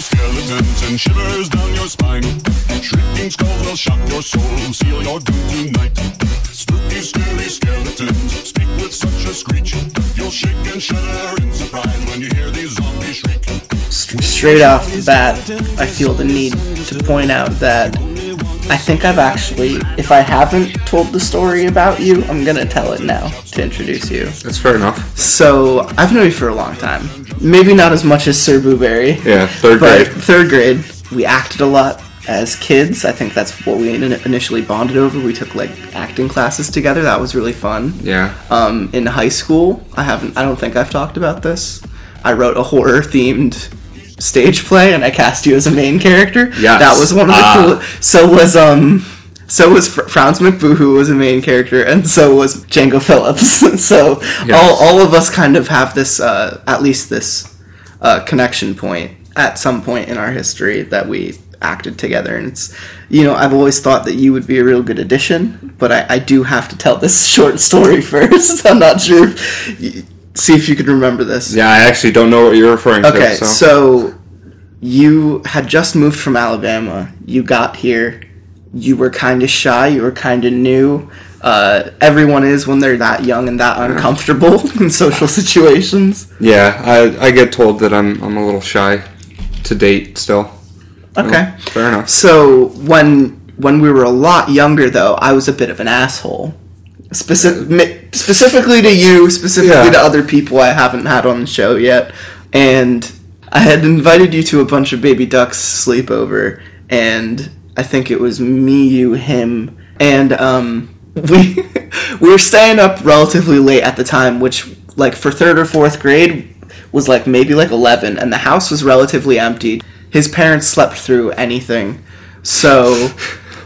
skeletons and shivers down your spine. Shrieking skulls will shock your soul, seal your doom tonight. Spooky, scary skeletons speak with such a screech. You'll shake and shudder in surprise when you hear these zombies shriek. Straight off the bat, I feel the need to point out that I think I've actually, if I haven't told the story about you, I'm gonna tell it now to introduce you. That's fair enough. So, I've known you for a long time. Maybe not as much as Sir Booberry. Yeah, third grade. third grade, we acted a lot as kids. I think that's what we initially bonded over. We took like acting classes together. That was really fun. Yeah. Um, in high school, I haven't. I don't think I've talked about this. I wrote a horror themed stage play, and I cast you as a main character. Yeah, that was one of the Ah. cool. So was um. So was Fr- Franz McBoo, who was a main character, and so was Django Phillips. so Yes. all, all of us kind of have this, uh, at least this uh, connection point at some point in our history that we acted together. And it's, you know, I've always thought that you would be a real good addition, but I, I do have to tell this short story first. I'm not sure. If, see if you can remember this. Yeah, I actually don't know what you're referring Okay, to. So. so you had just moved from Alabama. You got here. You were kind of shy. You were kind of new. Uh, everyone is when they're that young and that uncomfortable in social situations. yeah, I, I get told that I'm I'm a little shy to date still. Okay. Fair enough. So when when we were a lot younger, though, I was a bit of an asshole. Specific, specifically to you, specifically Yeah. to other people I haven't had on the show yet, and I had invited you to a bunch of baby ducks sleepover, and I think it was me, you, him, and um, we we were staying up relatively late at the time, which like for third or fourth grade was like maybe like eleven, and the house was relatively empty. His parents slept through anything, so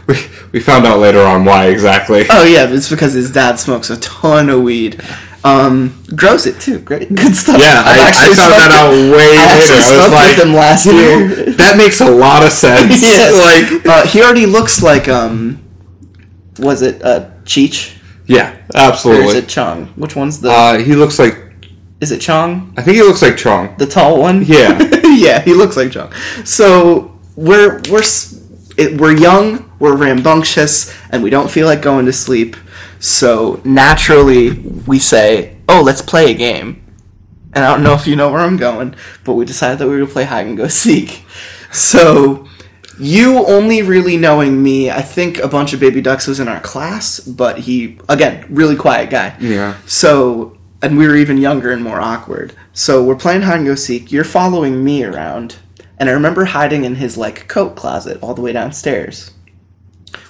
We, we found out later on why exactly. oh yeah, it's because his dad smokes a ton of weed. Um, grows it too. Great, good stuff. yeah, I, I actually found that out way I later. I was like, with him last year. that makes a lot of sense. Yeah. Like, uh, he already looks like um, was it uh Cheech yeah, absolutely. or is it Chong? Which one's the? Uh, he looks like is it Chong? I think he looks like Chong. The tall one? Yeah. yeah, he looks like Chong. So we're we're it, we're young, we're rambunctious, and we don't feel like going to sleep. So naturally, we say, "Oh, let's play a game." And I don't know if you know where I'm going, but we decided that we would play hide and go seek. So you only really knowing me, I think a bunch of baby ducks was in our class, but he again really quiet guy. Yeah. So, and we were even younger and more awkward. So we're playing hide and go seek. You're following me around, and I remember hiding in his like coat closet all the way downstairs.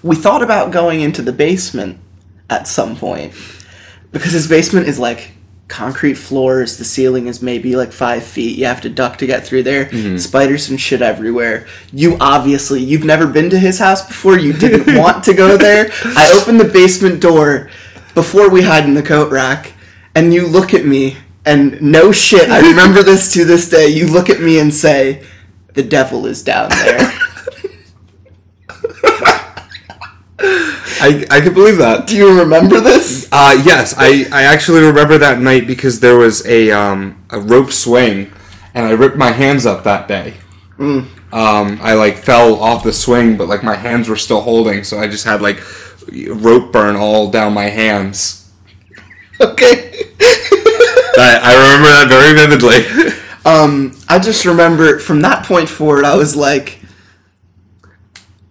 We thought about going into the basement at some point because his basement is like concrete floors. The ceiling is maybe like five feet. You have to duck to get through there. Mm-hmm. Spiders and shit everywhere. You obviously you've never been to his house before. You didn't want to go there. I opened the basement door before we hide in the coat rack, and you look at me. And no shit, I remember this to this day. You look at me and say, "The devil is down there." I, I can believe that. Do you remember this? Uh, yes, I, I actually remember that night because there was a um, a rope swing, and I ripped my hands up that day. Um, I like fell off the swing, but like my hands were still holding, so I just had like rope burn all down my hands. Okay. I, I remember that very vividly. Um, I just remember from that point forward, I was like,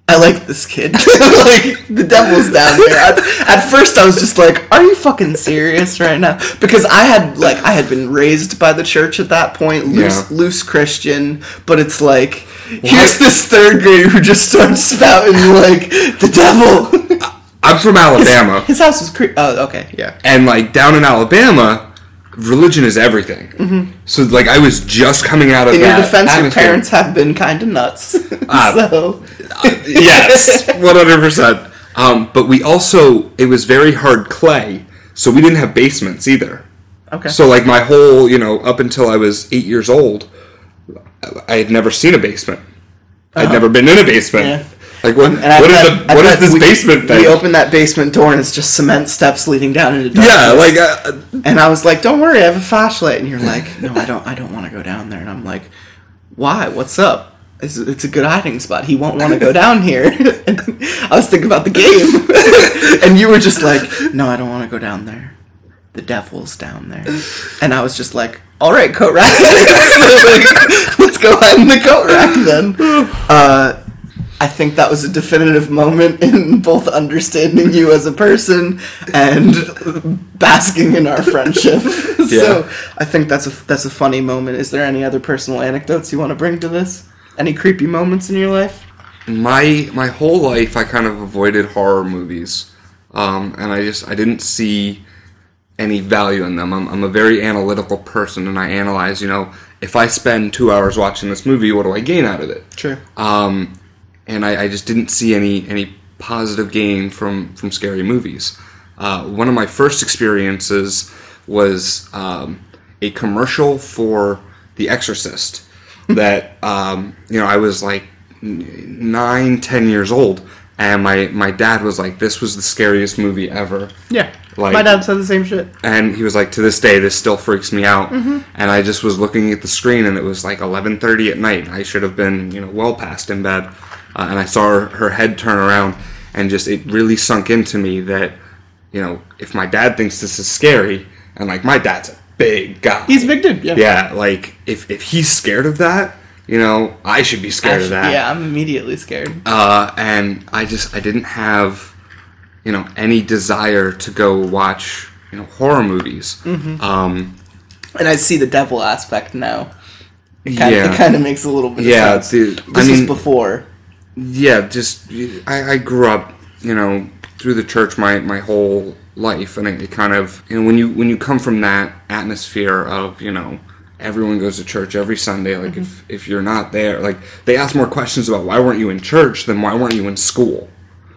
I like this kid. like the devil's down there. At, at first, I was just like, "Are you fucking serious right now?" Because I had like I had been raised by the church at that point, loose, Yeah. loose Christian. But it's like, here's this third grader who just starts spouting like the devil. I'm from Alabama, His house was cre- Oh, okay, yeah. and like down in Alabama, religion is everything. So like I was just coming out of Mm-hmm. In your defense, your atmosphere. parents have been kind of nuts. Ah. so yes, one hundred percent. Um, but we also it was very hard clay, so we didn't have basements either. okay. So like my whole, you know, up until I was eight years old, I had never seen a basement. I'd never been in a basement. Uh-huh. Yeah. Like what? And what is the what is this we, basement thing? We opened that basement door and it's just cement steps leading down into darkness. yeah, like uh, and I was like, "Don't worry, I have a flashlight." And you're like, "No, I don't. I don't want to go down there." And I'm like, "Why? What's up?" it's, it's a good hiding spot. He won't want to go down here. I was thinking about the game, and you were just like, "No, I don't want to go down there. The devil's down there." And I was just like, "All right, coat rack. Let's go hide in the coat rack then." Uh, I think that was a definitive moment in both understanding you as a person and basking in our friendship. So I think that's a that's a funny moment. Is there any other personal anecdotes you want to bring to this? Any creepy moments in your life? my my whole life I kind of avoided horror movies, um, and I just I didn't see any value in them. I'm, I'm a very analytical person, and I analyze. You know, if I spend two hours watching this movie, what do I gain out of it? Sure. Um, and I, I just didn't see any any positive gain from from scary movies. Uh, one of my first experiences was um, a commercial for The Exorcist. that um, you know, I was like nine, ten years old, and my my dad was like, "This was the scariest movie ever." Yeah. Like- My dad said the same shit. and he was like to this day this still freaks me out and i just was looking at the screen and it was like 11.30 at night i should have been you know well past in bed uh, and i saw her, her head turn around and just it really sunk into me that you know if my dad thinks this is scary and like my dad's a big guy He's a big dude. Yeah. yeah like if, if he's scared of that you know i should be scared of that Yeah, I'm immediately scared. uh, and I just I didn't have you know any desire to go watch you know horror movies. Mm-hmm. Um, And I see the devil aspect now. It kind, Yeah. it kind of makes a little bit Yeah, of sense. dude, I this was before. Yeah, just I, I grew up you know through the church my my whole life, and it, it kind of you know when you when you come from that atmosphere of you know. Everyone goes to church every Sunday. Like if, if you're not there, like they ask more questions about why weren't you in church than why weren't you in school.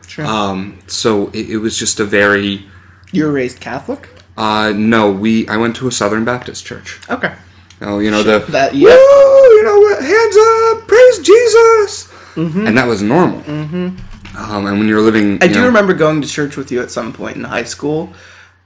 Sure. Um, so it, it was just a very you were raised Catholic? uh, no. We I went to a Southern Baptist church. Okay. Oh, you know the That- woo, yeah. you know what? Hands up, praise Jesus, and that was normal. Mm-hmm. Um, and when you're living, I do know- remember going to church with you at some point in high school.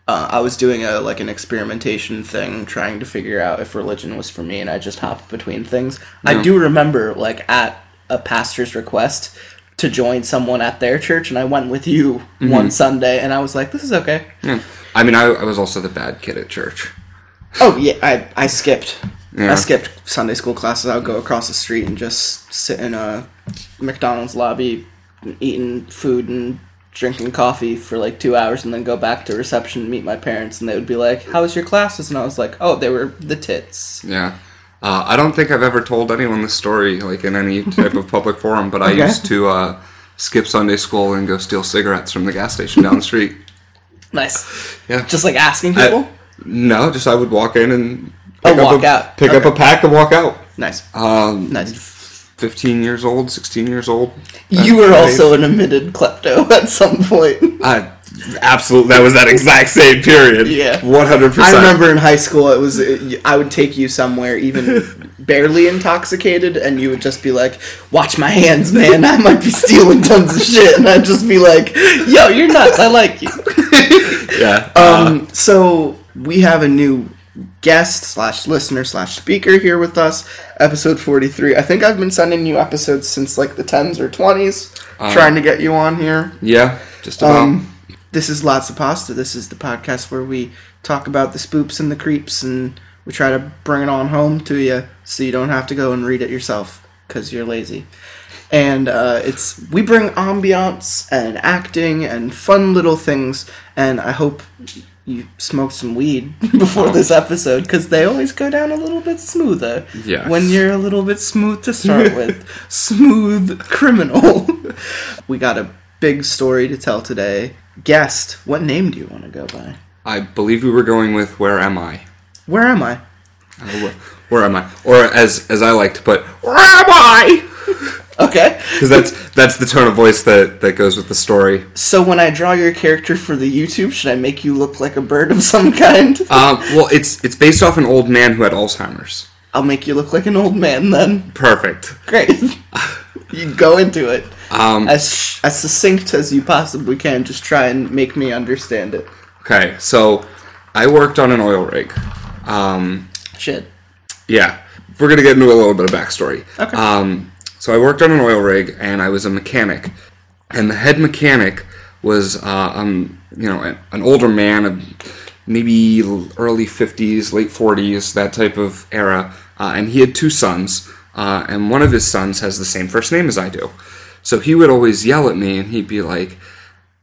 Uh, I was doing a like an experimentation thing, trying to figure out if religion was for me, and I just hopped between things. I do remember, like at a pastor's request, to join someone at their church, and I went with you Mm-hmm. one Sunday, and I was like, "This is okay." Yeah. I mean, I, I was also the bad kid at church. Oh yeah, I I skipped. Yeah. I skipped Sunday school classes. I would go across the street and just sit in a McDonald's lobby, eating food and drinking coffee for like two hours, and then go back to reception, and meet my parents, and they would be like, "How was your classes?" And I was like, "Oh, they were the tits." Yeah. Uh, I don't think I've ever told anyone this story, like in any type of public forum, but I Okay. used to uh, skip Sunday school and go steal cigarettes from the gas station down the street. Nice. Yeah. Just like asking I- people. no, just I would walk in and pick up walk a, out. pick up a pack and walk out. nice. Um, Nice. 15 years old, 16 years old. You were also an admitted klepto at some point. I absolutely that was that exact same period. Yeah. 100%. I remember in high school, it was I would take you somewhere even barely intoxicated, and you would just be like, "Watch my hands, man! I might be stealing tons of shit," and I'd just be like, "Yo, you're nuts! I like you." Yeah. um, so we have a new guest slash listener slash speaker here with us. Episode forty three. I think I've been sending you episodes since like the tens or twenties, trying to get you on here. yeah. Just about. Um, this is Lots of Pasta. This is the podcast where we talk about the spoops and the creeps, and we try to bring it on home to you so you don't have to go and read it yourself because you're lazy. And uh, it's we bring ambiance and acting and fun little things, and I hope you smoked some weed before this episode because they always go down a little bit smoother Yes. when you're a little bit smooth to start with. smooth criminal. we got a big story to tell today. Guest, what name do you want to go by? I believe we were going with "Where am I?" Where am I? Uh, where, where am I? Or as as I like to put, "Where am I?" Okay. Because that's that's the tone of voice that that goes with the story. So when I draw your character for the YouTube, should I make you look like a bird of some kind? Um, well, it's it's based off an old man who had Alzheimer's. I'll make you look like an old man then. Perfect. Great. you go into it Um, as sh- as succinct as you possibly can. Just try and make me understand it. okay, so I worked on an oil rig. Um, Shit. yeah, we're gonna get into a little bit of backstory. Okay. Um, So I worked on an oil rig, and I was a mechanic, and the head mechanic was uh, um you know an, older man, of maybe early fifties, late forties, that type of era, uh, and he had two sons, uh, and one of his sons has the same first name as I do. So he would always yell at me, and he'd be like,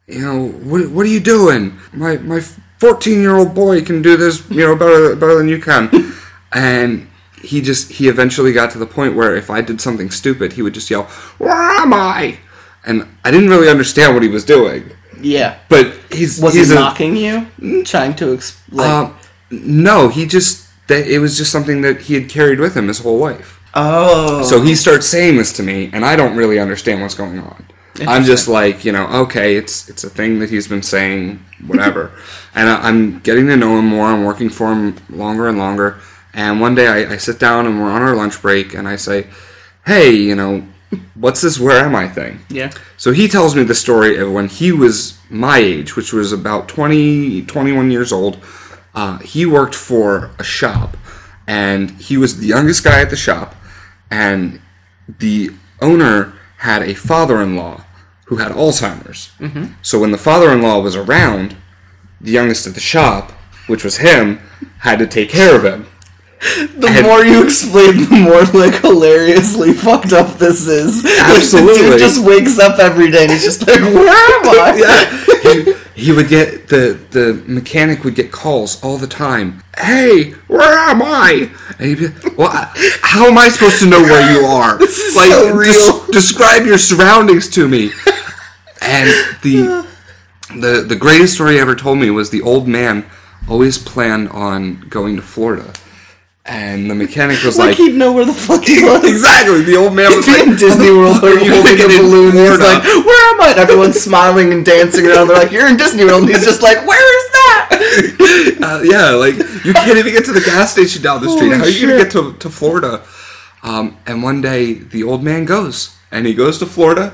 you know, what, what are you doing? My my 14 year old boy can do this, you know, better better than you can. And he just he eventually got to the point where if I did something stupid, he would just yell, "Where am I?" And I didn't really understand what he was doing. Yeah. But he's Was he's he a- mocking you? Trying to ex- like um, no, he just that it was just something that he had carried with him his whole life. Oh. So he starts saying this to me, and I don't really understand what's going on. I'm just like, you know, okay, it's it's a thing that he's been saying, whatever. and I, I'm getting to know him more. I'm working for him longer and longer. And one day I, I sit down and we're on our lunch break, and I say, "Hey, you know, what's this where am I thing?" Yeah. So he tells me the story of when he was my age, which was about 20, 21 years old. Uh, he worked for a shop, and he was the youngest guy at the shop, and the owner had a father-in-law who had Alzheimer's. Mm-hmm. So when the father-in-law was around, the youngest at the shop, which was him, had to take care of him. The And- more you explain, the more like hilariously fucked up this is. Like, the dude just wakes up every day and he's just like, "Where am I?" he, he would get the the mechanic would get calls all the time. Hey, where am I? And he'd be, well, I- how am I supposed to know where you are? This is like, so real. describe your surroundings to me. And the the the greatest story he ever told me was the old man always planned on going to Florida, and the mechanic was like like, he'd know where the fuck he was. exactly. The old man was like, in Disney World "Are you holding a balloon. He's Florida?" like, "Where am I?" And everyone's smiling and dancing around. They're like, "You're in Disney World." And he's just like, "Where is that?" uh, yeah, like you can't even get to the gas station down the street. Holy How are you gonna get to, to Florida? Um, and one day the old man goes, and he goes to Florida,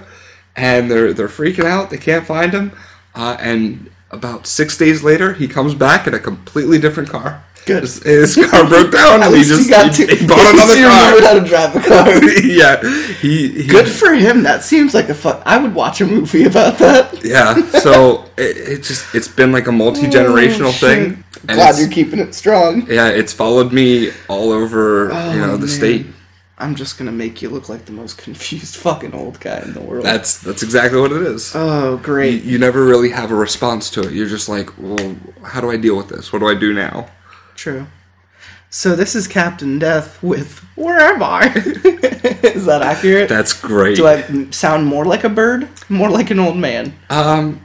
and they're they're freaking out. They can't find him, uh, and about six days later, he comes back in a completely different car. Good. His, car broke down, and he just he got he, to. he bought at least another he remembered how to drive a car. yeah, he, he Good for him. That seems like a fuck. I would watch a movie about that. yeah. So it, it just it's been like a multi generational Oh, thing. Glad you're keeping it strong. Yeah, it's followed me all over, oh, you know, Oh, the man. state. I'm just gonna make you look like the most confused fucking old guy in the world. That's that's exactly what it is. oh, you, great. you never really have a response to it. You're just like, well, how do I deal with this? What do I do now? True. So this is Captain Death with Where am I? is that accurate? That's great. Do I sound more like a bird? More like an old man? um,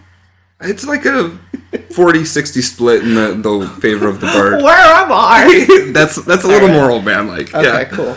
it's like a 40-60 split in the, the favor of the bird. Where am I? that's that's a little Alright. more old man like. Okay, yeah. cool.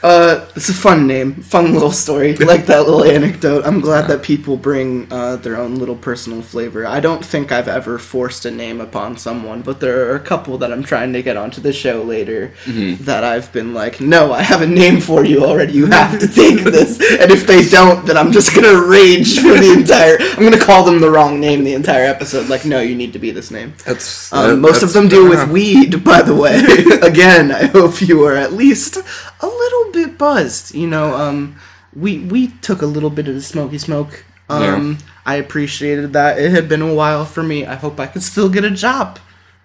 Uh, it's a fun name, fun little story. Like that little anecdote. I'm glad that people bring uh, their own little personal flavor. I don't think I've ever forced a name upon someone, but there are a couple that I'm trying to get onto the show later Mm-hmm. that I've been like, no, I have a name for you already. You have to take this. And if they don't, then I'm just gonna rage for the entire. I'm gonna call them the wrong name the entire episode. Like, no, you need to be this name. That's Um, that- most of them deal fair with weed, by the way. Again, I hope you are at least a little bit buzzed. You know, um, we we took a little bit of the smoky smoke. Um, Yeah. I appreciated that. It had been a while for me. I hope I can still get a job.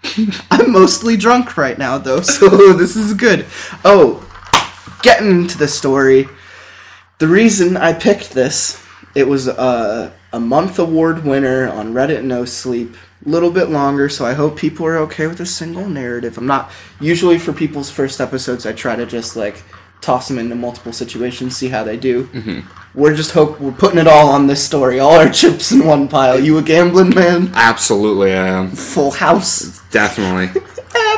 I'm mostly drunk right now, though, so this is good. Oh, getting into the story. The reason I picked this, it was a, a month award winner on Reddit No Sleep. A little bit longer, so I hope people are okay with a single narrative. I'm not usually for people's first episodes. I try to just like toss them into multiple situations, see how they do. Mm-hmm. We're just hope we're putting it all on this story, all our chips in one pile. You a gambling man? Absolutely, I am. Full house. Definitely.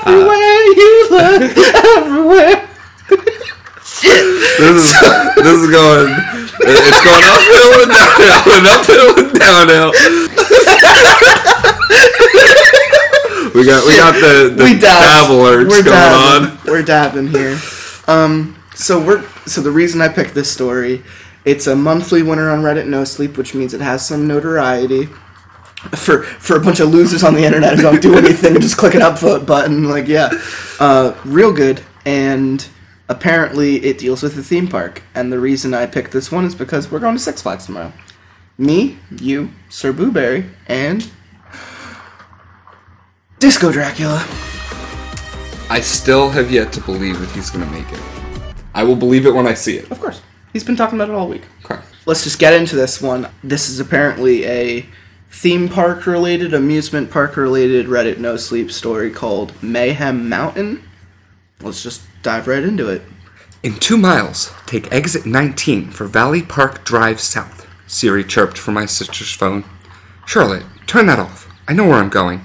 Everywhere you look, everywhere. This is this is going. It's going uphill and downhill and uphill and downhill. we got we got the the we dab dab. alerts We're going dabbing. on. We're dabbing here. Um, so we're so the reason I picked this story, it's a monthly winner on Reddit No Sleep, which means it has some notoriety. For for a bunch of losers on the internet who don't do anything, and just click an upvote button. Like yeah, uh, real good. And Apparently, it deals with the theme park, and the reason I picked this one is because we're going to Six Flags tomorrow. Me, you, Sir Booberry, and Disco Dracula. I still have yet to believe that he's gonna make it. I will believe it when I see it. Of course, he's been talking about it all week. Okay. Let's just get into this one. This is apparently a theme park related, amusement park related Reddit no sleep story called Mayhem Mountain. Let's just dive right into it. In two miles, take exit 19 for Valley Park Drive South. Siri chirped from my sister's phone. Charlotte, turn that off. I know where I'm going.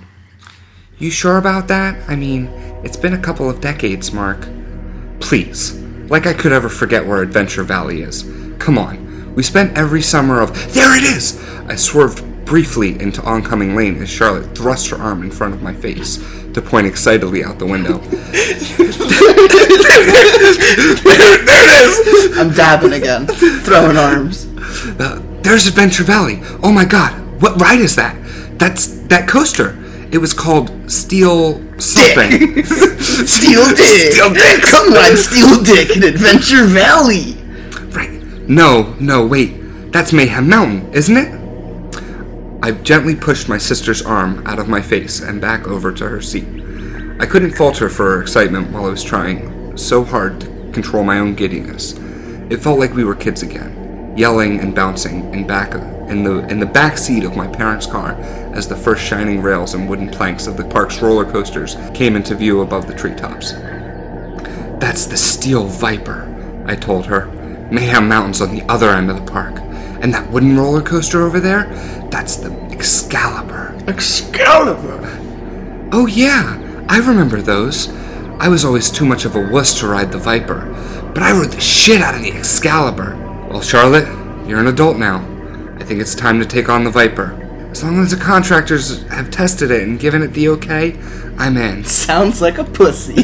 You sure about that? I mean, it's been a couple of decades, Mark. Please. Like I could ever forget where Adventure Valley is. Come on. We spent every summer of. There it is! I swerved briefly into oncoming lane as Charlotte thrust her arm in front of my face to point excitedly out the window. there, there it is! I'm dabbing again, throwing arms. Uh, there's Adventure Valley. Oh my god, what ride is that? That's that coaster. It was called Steel something. Steel Dick! Steel Dick! Come on, Steel Dick in Adventure Valley! Right. No, no, wait. That's Mayhem Mountain, isn't it? I gently pushed my sister's arm out of my face and back over to her seat. I couldn't falter for her excitement while I was trying so hard to control my own giddiness. It felt like we were kids again, yelling and bouncing in back in the in the back seat of my parents' car as the first shining rails and wooden planks of the park's roller coasters came into view above the treetops. That's the Steel Viper, I told her. Mayhem Mountain's on the other end of the park. And that wooden roller coaster over there, that's the Excalibur. Excalibur! Oh, yeah, I remember those. I was always too much of a wuss to ride the Viper, but I rode the shit out of the Excalibur. Well, Charlotte, you're an adult now. I think it's time to take on the Viper. As long as the contractors have tested it and given it the okay, I'm in. Sounds like a pussy.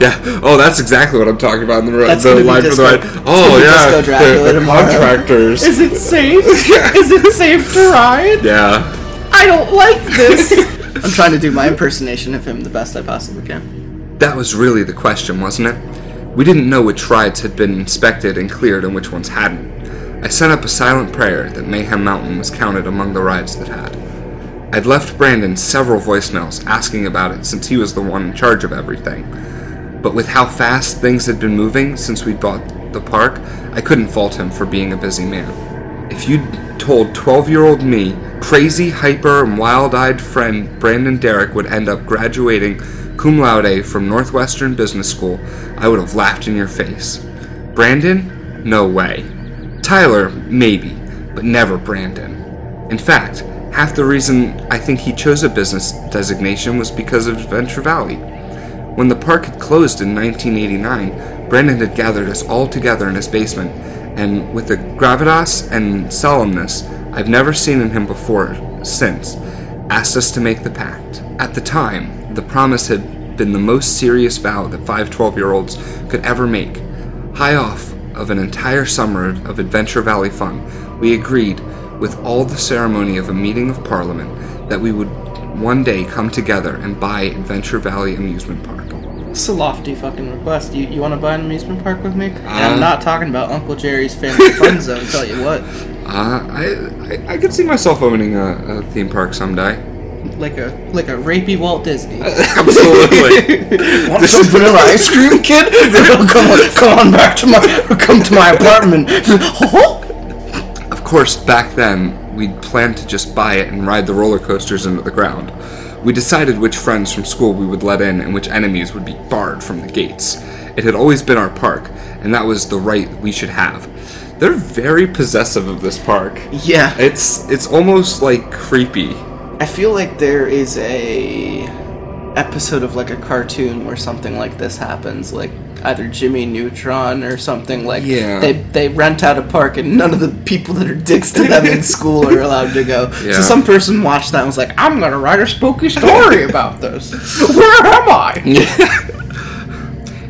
yeah. Oh, that's exactly what I'm talking about in the, That's the line for the. Oh, yeah. Dracula the, the contractors. Is it safe? Is it safe to ride? yeah. I don't like this. I'm trying to do my impersonation of him the best I possibly can. That was really the question, wasn't it? We didn't know which rides had been inspected and cleared and which ones hadn't. I sent up a silent prayer that Mayhem Mountain was counted among the rides that had. I'd left Brandon several voicemails asking about it since he was the one in charge of everything. But with how fast things had been moving since we bought the park, I couldn't fault him for being a busy man. If you'd told 12 year old me, crazy, hyper, and wild eyed friend Brandon Derrick would end up graduating cum laude from Northwestern Business School, I would have laughed in your face. Brandon? No way. Tyler, maybe, but never Brandon. In fact, half the reason I think he chose a business designation was because of Adventure Valley. When the park had closed in 1989, Brandon had gathered us all together in his basement, and with a gravitas and solemnness I've never seen in him before since, asked us to make the pact. At the time, the promise had been the most serious vow that five 12 year olds could ever make. High off of an entire summer of Adventure Valley fun, we agreed, with all the ceremony of a meeting of Parliament, that we would one day come together and buy Adventure Valley Amusement Park. It's a lofty fucking request. You you want to buy an amusement park with me? Uh, I'm not talking about Uncle Jerry's Family Fun Zone. Tell you what, Uh, I, I I could see myself owning a, a theme park someday. Like a like a rapey Walt Disney. Absolutely. Want some vanilla ice cream, kid? come on, come on back to my come to my apartment. Of course, back then, we'd planned to just buy it and ride the roller coasters into the ground. We decided which friends from school we would let in and which enemies would be barred from the gates. It had always been our park, and that was the right we should have. They're very possessive of this park. yeah, It's it's almost like creepy. I feel like there is a episode of like a cartoon where something like this happens, like either Jimmy Neutron or something like Yeah. they they rent out a park and none of the people that are dicks to them in school are allowed to go. Yeah. So some person watched that and was like, I'm gonna write a spooky story about this. Where am I?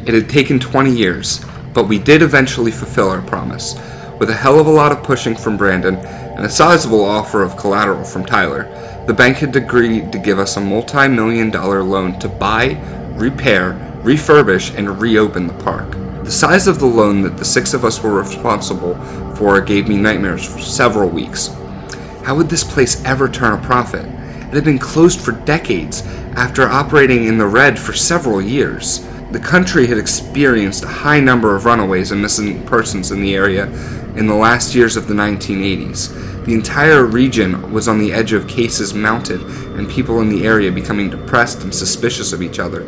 It had taken 20 years, but we did eventually fulfill our promise. With a hell of a lot of pushing from Brandon and a sizable offer of collateral from Tyler, the bank had agreed to give us a multi million dollar loan to buy, repair, refurbish, and reopen the park. The size of the loan that the six of us were responsible for gave me nightmares for several weeks. How would this place ever turn a profit? It had been closed for decades after operating in the red for several years. The country had experienced a high number of runaways and missing persons in the area in the last years of the 1980s. The entire region was on the edge of cases mounted and people in the area becoming depressed and suspicious of each other.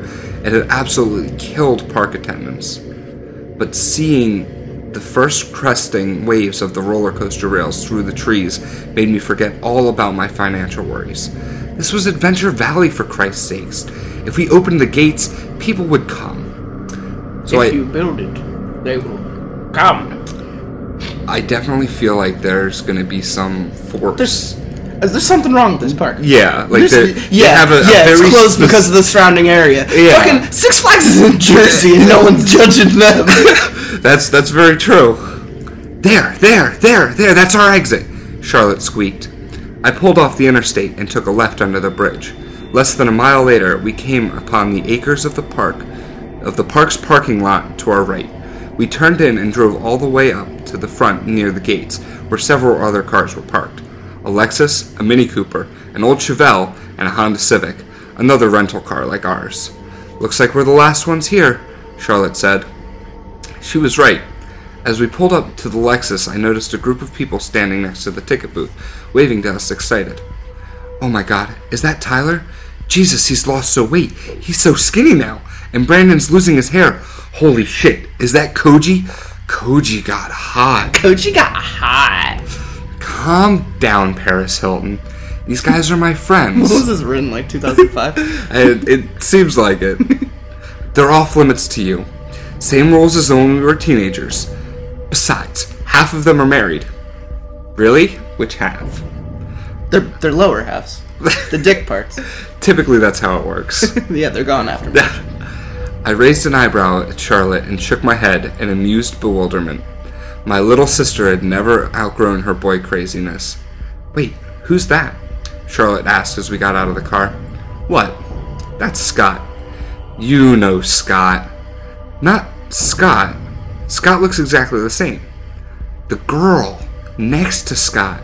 It had absolutely killed park attendance. But seeing the first cresting waves of the roller coaster rails through the trees made me forget all about my financial worries. This was Adventure Valley, for Christ's sakes. If we opened the gates, people would come. So if I, you build it, they will come. I definitely feel like there's going to be some force. There's, is there something wrong with this park? yeah, like they, yeah, have a, a yeah, very it's closed spec- because of the surrounding area. Yeah. Fucking Six Flags is in Jersey and no one's judging them. That's that's very true. There, there, there, there. That's our exit. Charlotte squeaked. I pulled off the interstate and took a left under the bridge. Less than a mile later, we came upon the acres of the park, of the park's parking lot to our right. We turned in and drove all the way up to the front near the gates, where several other cars were parked. A Lexus, a Mini Cooper, an old Chevelle, and a Honda Civic, another rental car like ours. Looks like we're the last ones here, Charlotte said. She was right. As we pulled up to the Lexus, I noticed a group of people standing next to the ticket booth, waving to us excited. Oh my god, is that Tyler? Jesus, he's lost so weight. He's so skinny now. And Brandon's losing his hair. Holy shit, is that Koji? Koji got hot. Koji got hot. Calm down, Paris Hilton. These guys are my What friends. was this written like 2005? it, it seems like it. They're off limits to you. Same rules as when we were teenagers. Besides, half of them are married. Really? Which half? they're they're lower halves. The dick parts. Typically, that's how it works. yeah, they're gone after me. I raised an eyebrow at Charlotte and shook my head in amused bewilderment. My little sister had never outgrown her boy craziness. Wait, who's that? Charlotte asked as we got out of the car. What? That's Scott. You know Scott. Not Scott. Scott looks exactly the same. The girl next to Scott.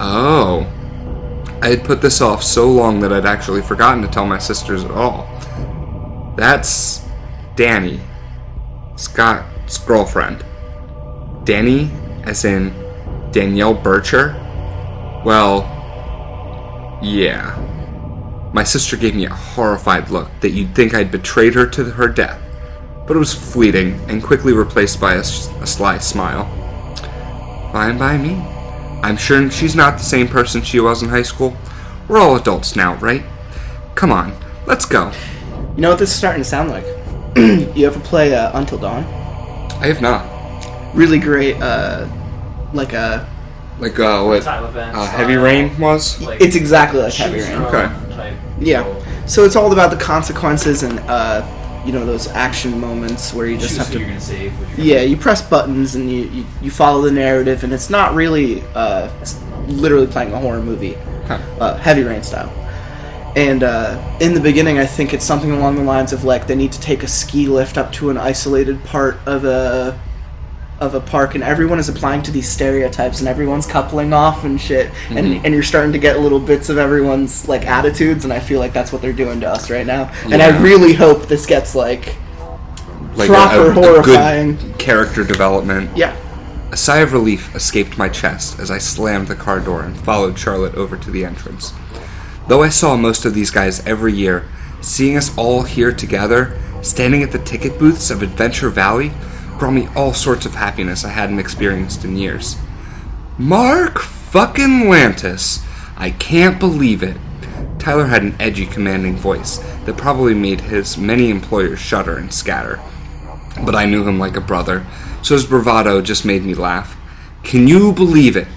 Oh. I had put this off so long that I'd actually forgotten to tell my sisters at all. That's Danny, Scott's girlfriend. Danny, as in Danielle Bircher? Well, yeah. My sister gave me a horrified look that you'd think I'd betrayed her to her death, but it was fleeting and quickly replaced by a sly smile. Fine by me. I'm sure she's not the same person she was in high school. We're all adults now, right? Come on, let's go. You know what this is starting to sound like? you ever play uh, Until Dawn? I have not. Really great, uh, like a. Like uh, what Time event uh. Heavy Rain was. Like, It's exactly like Heavy Rain. Okay. Yeah. So it's all about the consequences and uh, you know those action moments where you just Choose have to. Yeah, you press buttons and you, you, you follow the narrative, and it's not really uh, it's literally playing a horror movie, Huh. uh, heavy rain style. And uh, in the beginning, I think it's something along the lines of like they need to take a ski lift up to an isolated part of a of a park, and everyone is applying to these stereotypes, and everyone's coupling off and shit, and mm-hmm. and you're starting to get little bits of everyone's like attitudes, and I feel like that's what they're doing to us right now, and I really hope this gets like Like Proper horrifying. good character development. yeah. A sigh of relief escaped my chest as I slammed the car door and followed Charlotte over to the entrance. Though I saw most of these guys every year, seeing us all here together, standing at the ticket booths of Adventure Valley, brought me all sorts of happiness I hadn't experienced in years. Mark fucking Lantis! I can't believe it. Tyler had an edgy, commanding voice that probably made his many employers shudder and scatter but I knew him like a brother, so his bravado just made me laugh. Can you believe it?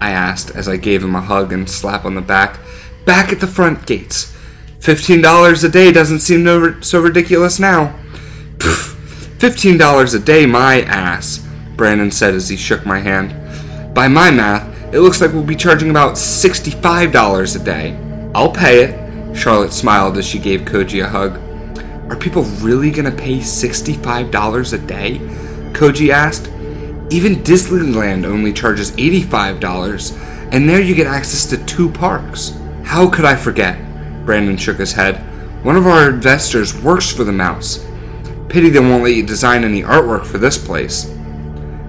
I asked as I gave him a hug and slap on the back. Back at the front gates. Fifteen dollars a day doesn't seem so ridiculous now. Pfft, Fifteen dollars a day, my ass, Brandon said as he shook my hand. By my math, it looks like we'll be charging about sixty-five dollars a day. I'll pay it. Charlotte smiled as she gave Koji a hug. Are people really gonna pay $65 a day? Koji asked. Even Disneyland only charges $85, and there you get access to two parks. How could I forget? Brandon shook his head. One of our investors works for the mouse. Pity they won't let you design any artwork for this place.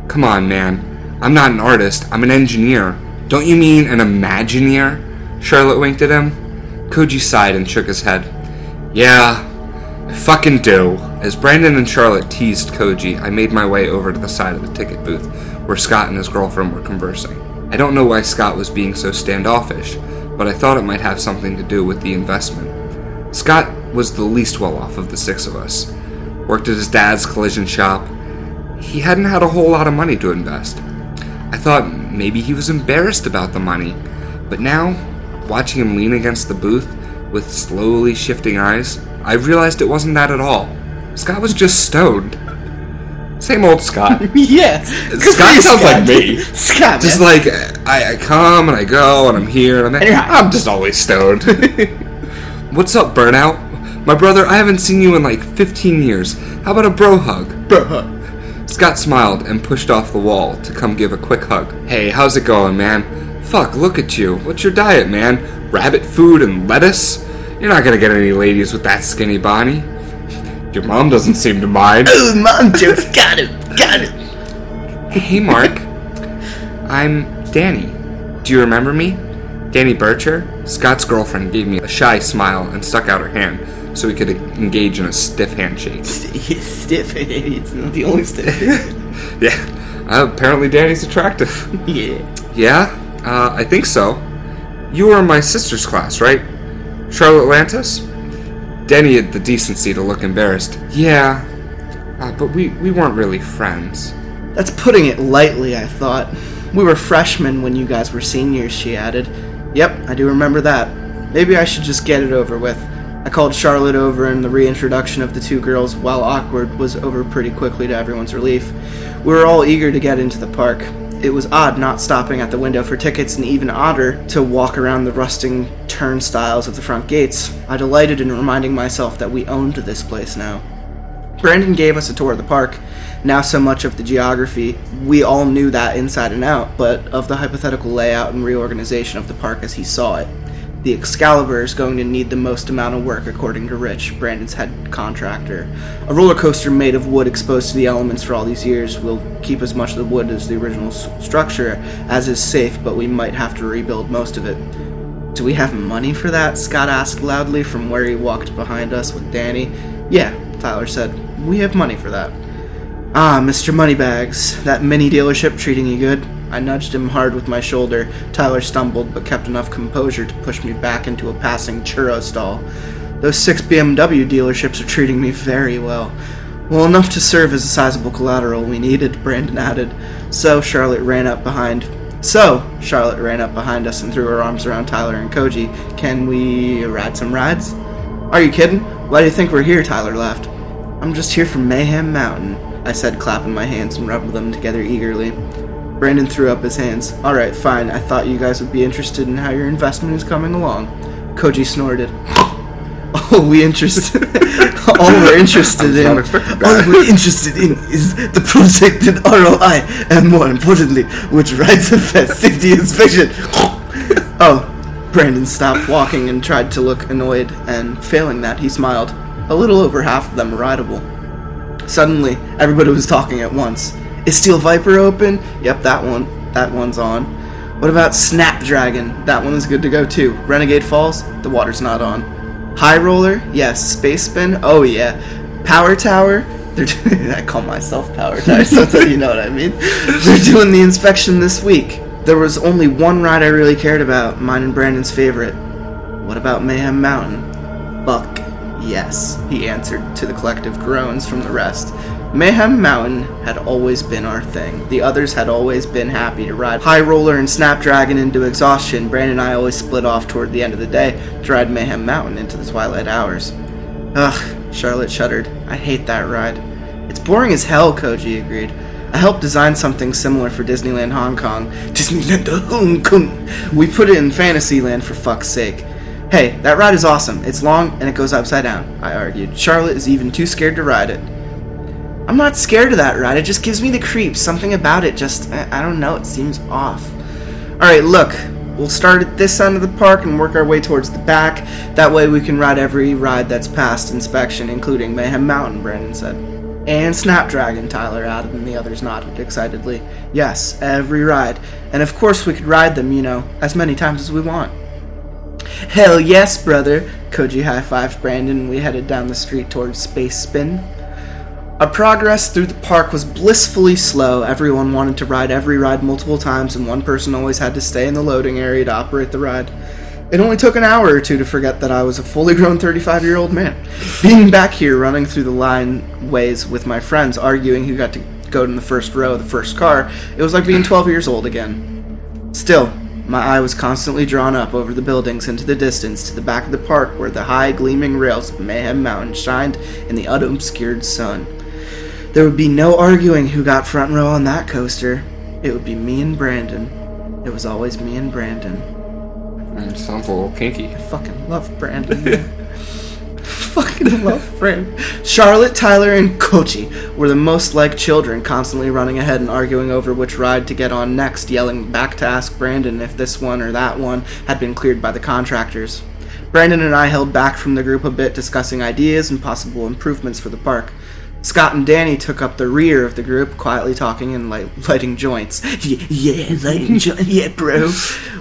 Come on, man. I'm not an artist, I'm an engineer. Don't you mean an Imagineer? Charlotte winked at him. Koji sighed and shook his head. Yeah, I fucking do. As Brandon and Charlotte teased Koji, I made my way over to the side of the ticket booth where Scott and his girlfriend were conversing. I don't know why Scott was being so standoffish, but I thought it might have something to do with the investment. Scott was the least well off of the six of us. Worked at his dad's collision shop. He hadn't had a whole lot of money to invest. I thought maybe he was embarrassed about the money, but now, watching him lean against the booth with slowly shifting eyes, I realized it wasn't that at all. Scott was just stoned. Same old Scott. yeah. Scott sounds like me. Scott. Just man. like I, I come and I go and I'm here and I'm, And. I'm just always stoned. What's up, Burnout? My brother, I haven't seen you in like 15 years. How about a bro hug? Bro. hug. Scott smiled and pushed off the wall to come give a quick hug. Hey, how's it going, man? Fuck, look at you. What's your diet, man? Rabbit food and lettuce? You're not gonna get any ladies with that skinny body. Your mom doesn't seem to mind. Ooh, mom jokes. Got it. Got it. Hey, Mark. I'm Danny. Do you remember me? Danny Bircher? Scott's girlfriend gave me a shy smile and stuck out her hand so we could engage in a stiff handshake. He's stiff. It's not the only stiff. Yeah, uh, apparently Danny's attractive. yeah. Yeah, uh, I think so. You were in my sister's class, right? Charlotte Lantis? Danny had the decency to look embarrassed. Yeah, uh, but we, we weren't really friends. That's putting it lightly, I thought. We were freshmen when you guys were seniors, she added. Yep, I do remember that. Maybe I should just get it over with. I called Charlotte over, and the reintroduction of the two girls, while awkward, was over pretty quickly to everyone's relief. We were all eager to get into the park. It was odd not stopping at the window for tickets, and even odder to walk around the rusting turnstiles of the front gates. I delighted in reminding myself that we owned this place now. Brandon gave us a tour of the park. Now, so much of the geography, we all knew that inside and out, but of the hypothetical layout and reorganization of the park as he saw it. The Excalibur is going to need the most amount of work, according to Rich, Brandon's head contractor. A roller coaster made of wood exposed to the elements for all these years will keep as much of the wood as the original structure, as is safe, but we might have to rebuild most of it. Do we have money for that? Scott asked loudly from where he walked behind us with Danny. Yeah, Tyler said. We have money for that. Ah, Mr. Moneybags, that mini dealership treating you good? I nudged him hard with my shoulder. Tyler stumbled, but kept enough composure to push me back into a passing churro stall. Those six BMW dealerships are treating me very well. Well enough to serve as a sizable collateral we needed, Brandon added. So Charlotte ran up behind. So Charlotte ran up behind us and threw her arms around Tyler and Koji. Can we ride some rides? Are you kidding? Why do you think we're here? Tyler laughed. I'm just here from Mayhem Mountain, I said, clapping my hands and rubbing them together eagerly. Brandon threw up his hands. Alright, fine. I thought you guys would be interested in how your investment is coming along. Koji snorted. All we interested all we're interested in all we're interested in is the projected ROI and more importantly, which rides best safety inspection. oh, Brandon stopped walking and tried to look annoyed, and failing that, he smiled. A little over half of them were rideable. Suddenly, everybody was talking at once. Is Steel Viper open? Yep, that one. That one's on. What about Snapdragon? That one is good to go too. Renegade Falls? The water's not on. High Roller? Yes. Space Spin? Oh yeah. Power Tower? They're doing, I call myself Power Tower, so you know what I mean. They're doing the inspection this week. There was only one ride I really cared about, mine and Brandon's favorite. What about Mayhem Mountain? Buck, yes, he answered to the collective groans from the rest. Mayhem Mountain had always been our thing. The others had always been happy to ride High Roller and Snapdragon into exhaustion. Brandon and I always split off toward the end of the day to ride Mayhem Mountain into the twilight hours. Ugh, Charlotte shuddered. I hate that ride. It's boring as hell, Koji agreed. I helped design something similar for Disneyland Hong Kong. Disneyland Hong Kong! We put it in Fantasyland for fuck's sake. Hey, that ride is awesome. It's long and it goes upside down, I argued. Charlotte is even too scared to ride it. I'm not scared of that ride. It just gives me the creeps. Something about it just, I, don't know, it seems off. Alright, look. We'll start at this end of the park and work our way towards the back. That way we can ride every ride that's passed inspection, including Mayhem Mountain, Brandon said. And Snapdragon, Tyler added, and the others nodded excitedly. Yes, every ride. And of course we could ride them, you know, as many times as we want. Hell yes, brother! Koji high fived Brandon and we headed down the street towards Space Spin. Our progress through the park was blissfully slow. Everyone wanted to ride every ride multiple times, and one person always had to stay in the loading area to operate the ride. It only took an hour or two to forget that I was a fully grown 35 year old man. Being back here, running through the line ways with my friends, arguing who got to go in the first row of the first car, it was like being 12 years old again. Still, my eye was constantly drawn up over the buildings into the distance to the back of the park where the high gleaming rails of Mayhem Mountain shined in the unobscured sun. There would be no arguing who got front row on that coaster. It would be me and Brandon. It was always me and Brandon. Mm, sounds a little kinky. I fucking love Brandon. fucking love Brandon. Charlotte, Tyler, and Koji were the most like children, constantly running ahead and arguing over which ride to get on next, yelling back to ask Brandon if this one or that one had been cleared by the contractors. Brandon and I held back from the group a bit, discussing ideas and possible improvements for the park. Scott and Danny took up the rear of the group, quietly talking and light, lighting joints. Yeah, yeah, lighting joints. Yeah, bro.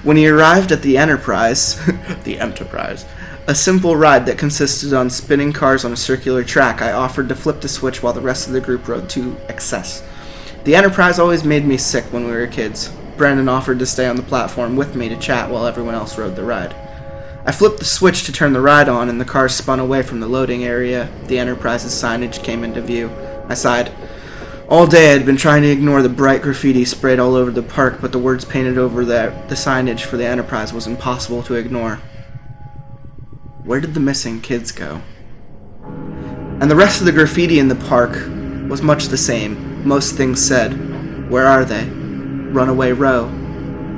When he arrived at the Enterprise, the Enterprise, a simple ride that consisted on spinning cars on a circular track, I offered to flip the switch while the rest of the group rode to excess. The Enterprise always made me sick when we were kids. Brandon offered to stay on the platform with me to chat while everyone else rode the ride. I flipped the switch to turn the ride on, and the car spun away from the loading area. The Enterprise's signage came into view. I sighed. All day I had been trying to ignore the bright graffiti sprayed all over the park, but the words painted over the, the signage for the Enterprise was impossible to ignore. Where did the missing kids go? And the rest of the graffiti in the park was much the same. Most things said, Where are they? Runaway Row.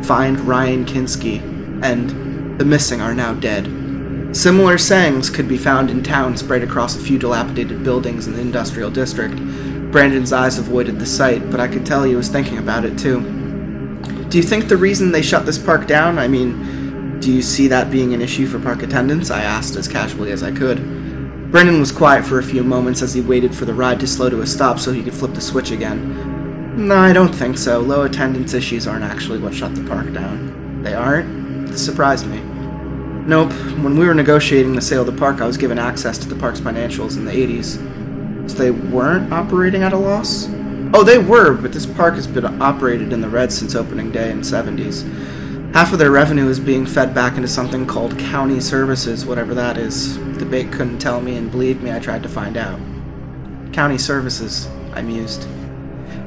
Find Ryan Kinski. And the missing are now dead. Similar sayings could be found in town spread across a few dilapidated buildings in the industrial district. Brandon's eyes avoided the sight, but I could tell he was thinking about it too. Do you think the reason they shut this park down? I mean, do you see that being an issue for park attendants? I asked as casually as I could. Brendan was quiet for a few moments as he waited for the ride to slow to a stop so he could flip the switch again. No, I don't think so. Low attendance issues aren't actually what shut the park down. They aren't? This surprised me. Nope. When we were negotiating the sale of the park, I was given access to the park's financials in the 80s. So they weren't operating at a loss? Oh, they were, but this park has been operated in the red since opening day in the 70s. Half of their revenue is being fed back into something called county services, whatever that is. The bait couldn't tell me, and believe me, I tried to find out. County services, I mused.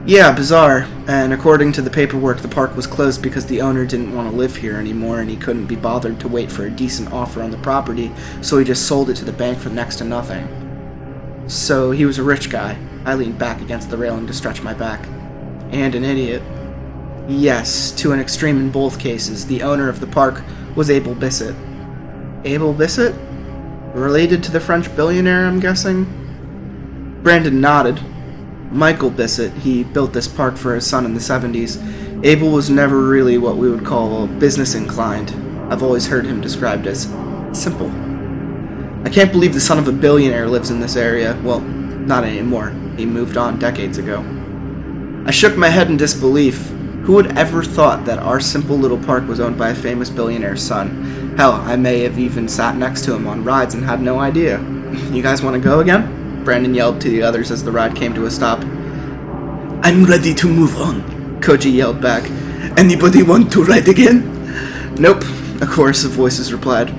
Yeah, bizarre. And according to the paperwork, the park was closed because the owner didn't want to live here anymore and he couldn't be bothered to wait for a decent offer on the property, so he just sold it to the bank for next to nothing. So he was a rich guy. I leaned back against the railing to stretch my back. And an idiot. Yes, to an extreme in both cases. The owner of the park was Abel Bissett. Abel Bissett? Related to the French billionaire, I'm guessing? Brandon nodded. Michael Bissett, he built this park for his son in the 70s. Abel was never really what we would call business inclined. I've always heard him described as simple. I can't believe the son of a billionaire lives in this area. Well, not anymore. He moved on decades ago. I shook my head in disbelief. Who would ever thought that our simple little park was owned by a famous billionaire's son? Hell, I may have even sat next to him on rides and had no idea. You guys want to go again? Brandon yelled to the others as the ride came to a stop. I'm ready to move on, Koji yelled back. Anybody want to ride again? Nope, a chorus of voices replied.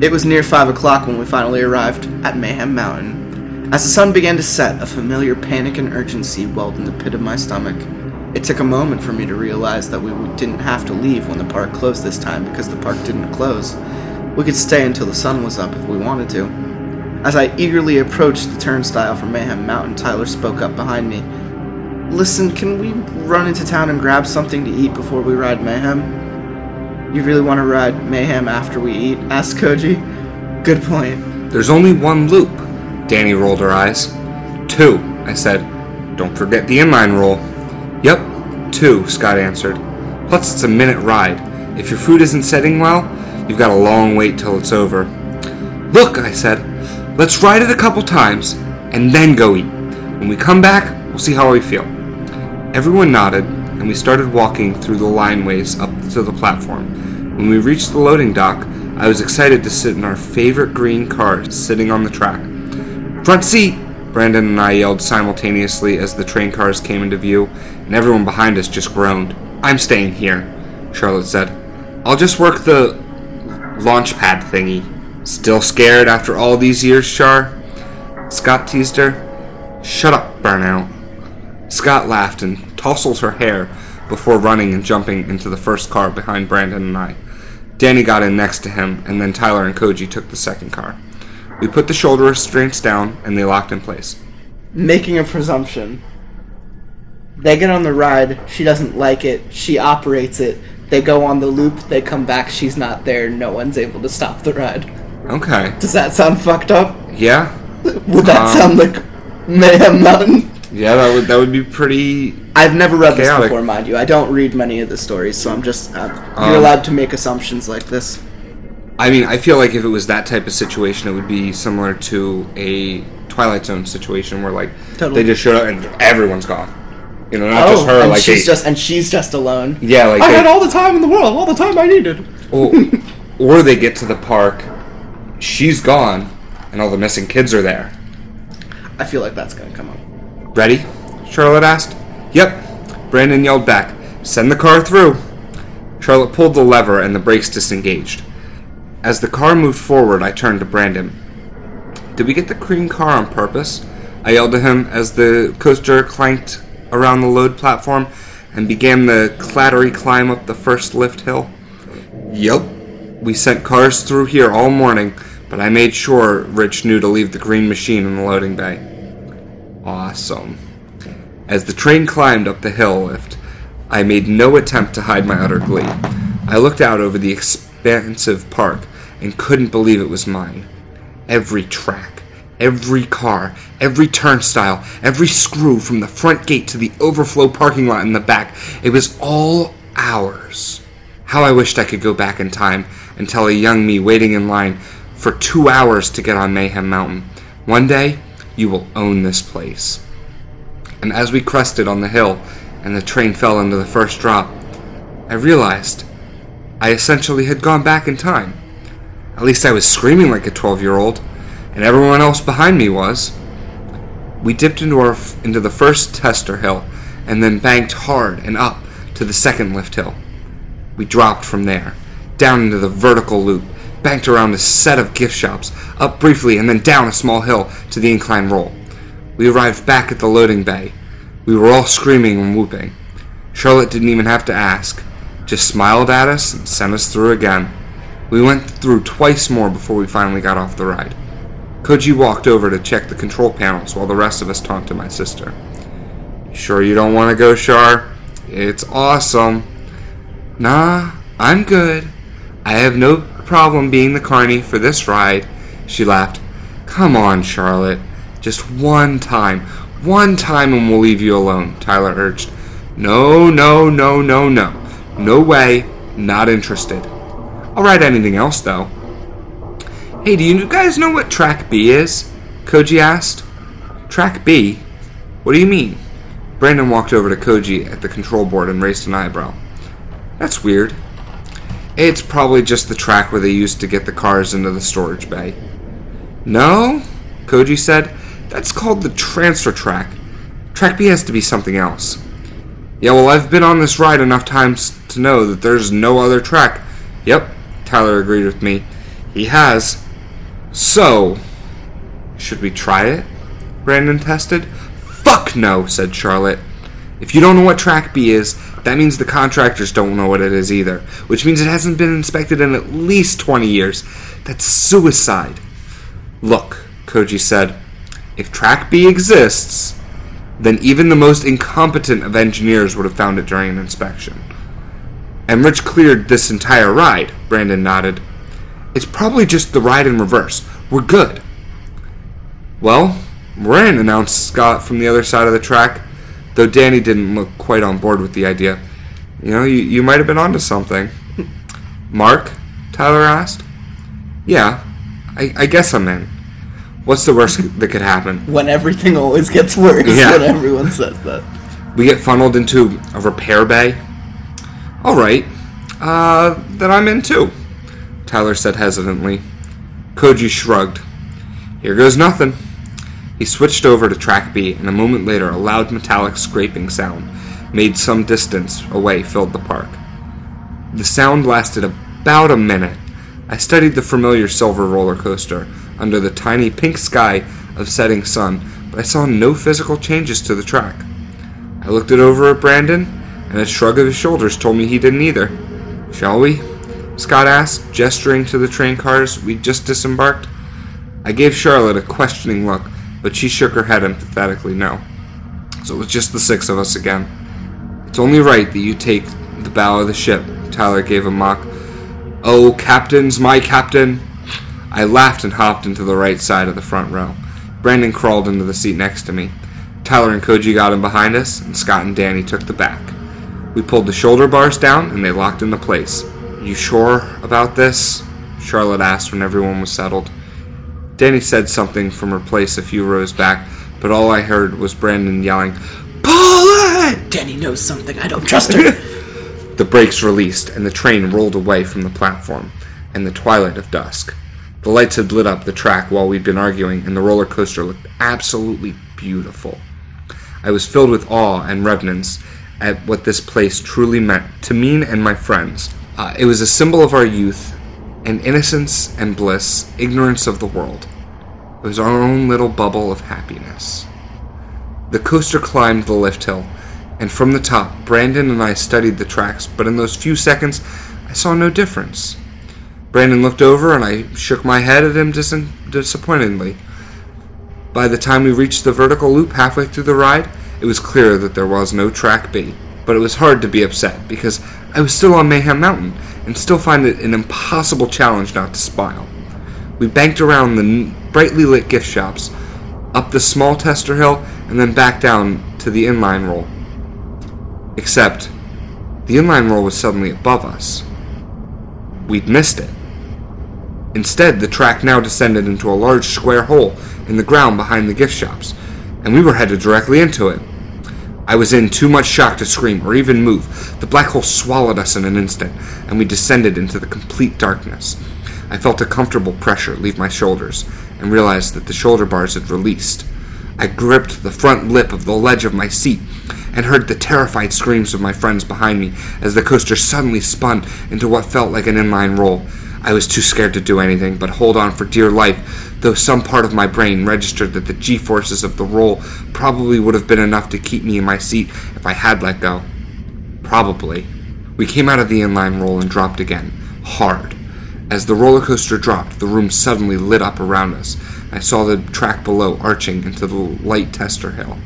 It was near five o'clock when we finally arrived at Mayhem Mountain. As the sun began to set, a familiar panic and urgency welled in the pit of my stomach. It took a moment for me to realize that we didn't have to leave when the park closed this time because the park didn't close. We could stay until the sun was up if we wanted to. As I eagerly approached the turnstile for Mayhem Mountain, Tyler spoke up behind me. Listen, can we run into town and grab something to eat before we ride Mayhem? You really want to ride Mayhem after we eat? asked Koji. Good point. There's only one loop. Danny rolled her eyes. Two, I said. Don't forget the inline roll. Two, Scott answered. Plus, it's a minute ride. If your food isn't setting well, you've got a long wait till it's over. Look, I said, let's ride it a couple times and then go eat. When we come back, we'll see how we feel. Everyone nodded, and we started walking through the lineways up to the platform. When we reached the loading dock, I was excited to sit in our favorite green car sitting on the track. Front seat! Brandon and I yelled simultaneously as the train cars came into view, and everyone behind us just groaned. I'm staying here, Charlotte said. I'll just work the launch pad thingy. Still scared after all these years, Char? Scott teased her. Shut up, Burnout. Scott laughed and tousled her hair before running and jumping into the first car behind Brandon and I. Danny got in next to him, and then Tyler and Koji took the second car. We put the shoulder restraints down, and they locked in place. Making a presumption. They get on the ride, she doesn't like it, she operates it, they go on the loop, they come back, she's not there, no one's able to stop the ride. Okay. Does that sound fucked up? Yeah. Would that Um, sound like Mayhem Mountain? Yeah, that would that would be pretty. I've never read this before, mind you. I don't read many of the stories, so I'm just. Uh, Um, you're allowed to make assumptions like this. I mean, I feel like if it was that type of situation, it would be similar to a Twilight Zone situation where like Totally. they just showed up and everyone's gone. You know, not just oh, her. Oh, and like she's they- just and she's just alone. yeah, like I they, had all the time in the world, all the time I needed. or, or they get to the park, she's gone, and all the missing kids are there. I feel like that's gonna come up. Ready? Charlotte asked. Yep. Brandon yelled back, Send the car through. Charlotte pulled the lever and the brakes disengaged. As the car moved forward, I turned to Brandon. Did we get the cream car on purpose? I yelled to him as the coaster clanked around the load platform and began the clattery climb up the first lift hill. Yup. We sent cars through here all morning, but I made sure Rich knew to leave the green machine in the loading bay. Awesome. As the train climbed up the hill lift, I made no attempt to hide my utter glee. I looked out over the expansive park and couldn't believe it was mine. Every track, every car, every turnstile, every screw from the front gate to the overflow parking lot in the back, it was all ours. How I wished I could go back in time and tell a young me waiting in line for two hours to get on Mayhem Mountain. One day, you will own this place. And as we crested on the hill and the train fell into the first drop, I realized I essentially had gone back in time. At least I was screaming like a 12 year old, and everyone else behind me was. We dipped into, our, into the first tester hill and then banked hard and up to the second lift hill. We dropped from there, down into the vertical loop, banked around a set of gift shops, up briefly, and then down a small hill to the incline roll. We arrived back at the loading bay. We were all screaming and whooping. Charlotte didn't even have to ask, just smiled at us and sent us through again. We went through twice more before we finally got off the ride. Koji walked over to check the control panels while the rest of us talked to my sister. Sure you don't want to go, Char? It's awesome. Nah, I'm good. I have no problem being the carney for this ride. She laughed. Come on, Charlotte. Just one time. One time and we'll leave you alone, Tyler urged. No, no, no, no, no. No way. Not interested. I'll ride anything else, though. Hey, do you guys know what Track B is? Koji asked. Track B? What do you mean? Brandon walked over to Koji at the control board and raised an eyebrow. That's weird. It's probably just the track where they used to get the cars into the storage bay. No, Koji said. That's called the transfer track. Track B has to be something else. Yeah, well, I've been on this ride enough times to know that there's no other track. Yep, Tyler agreed with me. He has. So, should we try it? Brandon tested. Fuck no, said Charlotte. If you don't know what track B is, that means the contractors don't know what it is either, which means it hasn't been inspected in at least 20 years. That's suicide. Look, Koji said, if track B exists, then even the most incompetent of engineers would have found it during an inspection. And Rich cleared this entire ride, Brandon nodded. It's probably just the ride in reverse. We're good. Well, we're in, announced Scott from the other side of the track, though Danny didn't look quite on board with the idea. You know, you, you might have been onto something. Mark? Tyler asked. Yeah, I, I guess I'm in. What's the worst that could happen? When everything always gets worse Yeah. when everyone says that. We get funneled into a repair bay. All right, uh, then I'm in too. Tyler said hesitantly. Koji shrugged. Here goes nothing. He switched over to track B, and a moment later, a loud metallic scraping sound, made some distance away, filled the park. The sound lasted about a minute. I studied the familiar silver roller coaster under the tiny pink sky of setting sun, but I saw no physical changes to the track. I looked it over at Brandon, and a shrug of his shoulders told me he didn't either. Shall we? Scott asked, gesturing to the train cars we'd just disembarked. I gave Charlotte a questioning look, but she shook her head emphatically no. So it was just the six of us again. It's only right that you take the bow of the ship, Tyler gave a mock. Oh, captain's my captain! I laughed and hopped into the right side of the front row. Brandon crawled into the seat next to me. Tyler and Koji got in behind us, and Scott and Danny took the back. We pulled the shoulder bars down, and they locked into place. You sure about this? Charlotte asked when everyone was settled. Danny said something from her place a few rows back, but all I heard was Brandon yelling, Pull it! Danny knows something. I don't trust her. The brakes released, and the train rolled away from the platform, in the twilight of dusk. The lights had lit up the track while we'd been arguing, and the roller coaster looked absolutely beautiful. I was filled with awe and reverence at what this place truly meant to me and my friends. Uh, it was a symbol of our youth, and innocence and bliss, ignorance of the world. It was our own little bubble of happiness. The coaster climbed the lift hill, and from the top, Brandon and I studied the tracks, but in those few seconds, I saw no difference. Brandon looked over, and I shook my head at him dis- disappointedly. By the time we reached the vertical loop halfway through the ride, it was clear that there was no track B. But it was hard to be upset because I was still on Mayhem Mountain and still find it an impossible challenge not to smile. We banked around the brightly lit gift shops, up the small tester hill, and then back down to the inline roll. Except, the inline roll was suddenly above us. We'd missed it. Instead, the track now descended into a large square hole in the ground behind the gift shops, and we were headed directly into it. I was in too much shock to scream or even move. The black hole swallowed us in an instant, and we descended into the complete darkness. I felt a comfortable pressure leave my shoulders and realized that the shoulder bars had released. I gripped the front lip of the ledge of my seat and heard the terrified screams of my friends behind me as the coaster suddenly spun into what felt like an inline roll. I was too scared to do anything but hold on for dear life, though some part of my brain registered that the g forces of the roll probably would have been enough to keep me in my seat if I had let go. Probably. We came out of the inline roll and dropped again, hard. As the roller coaster dropped, the room suddenly lit up around us. I saw the track below arching into the light tester hill.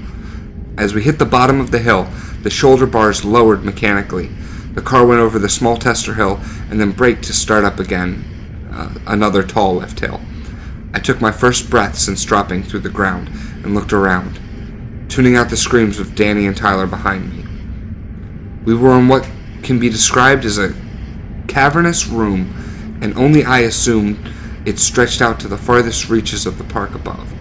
As we hit the bottom of the hill, the shoulder bars lowered mechanically. The car went over the small tester hill and then braked to start up again, uh, another tall lift hill. I took my first breath since dropping through the ground and looked around, tuning out the screams of Danny and Tyler behind me. We were in what can be described as a cavernous room, and only I assumed it stretched out to the farthest reaches of the park above.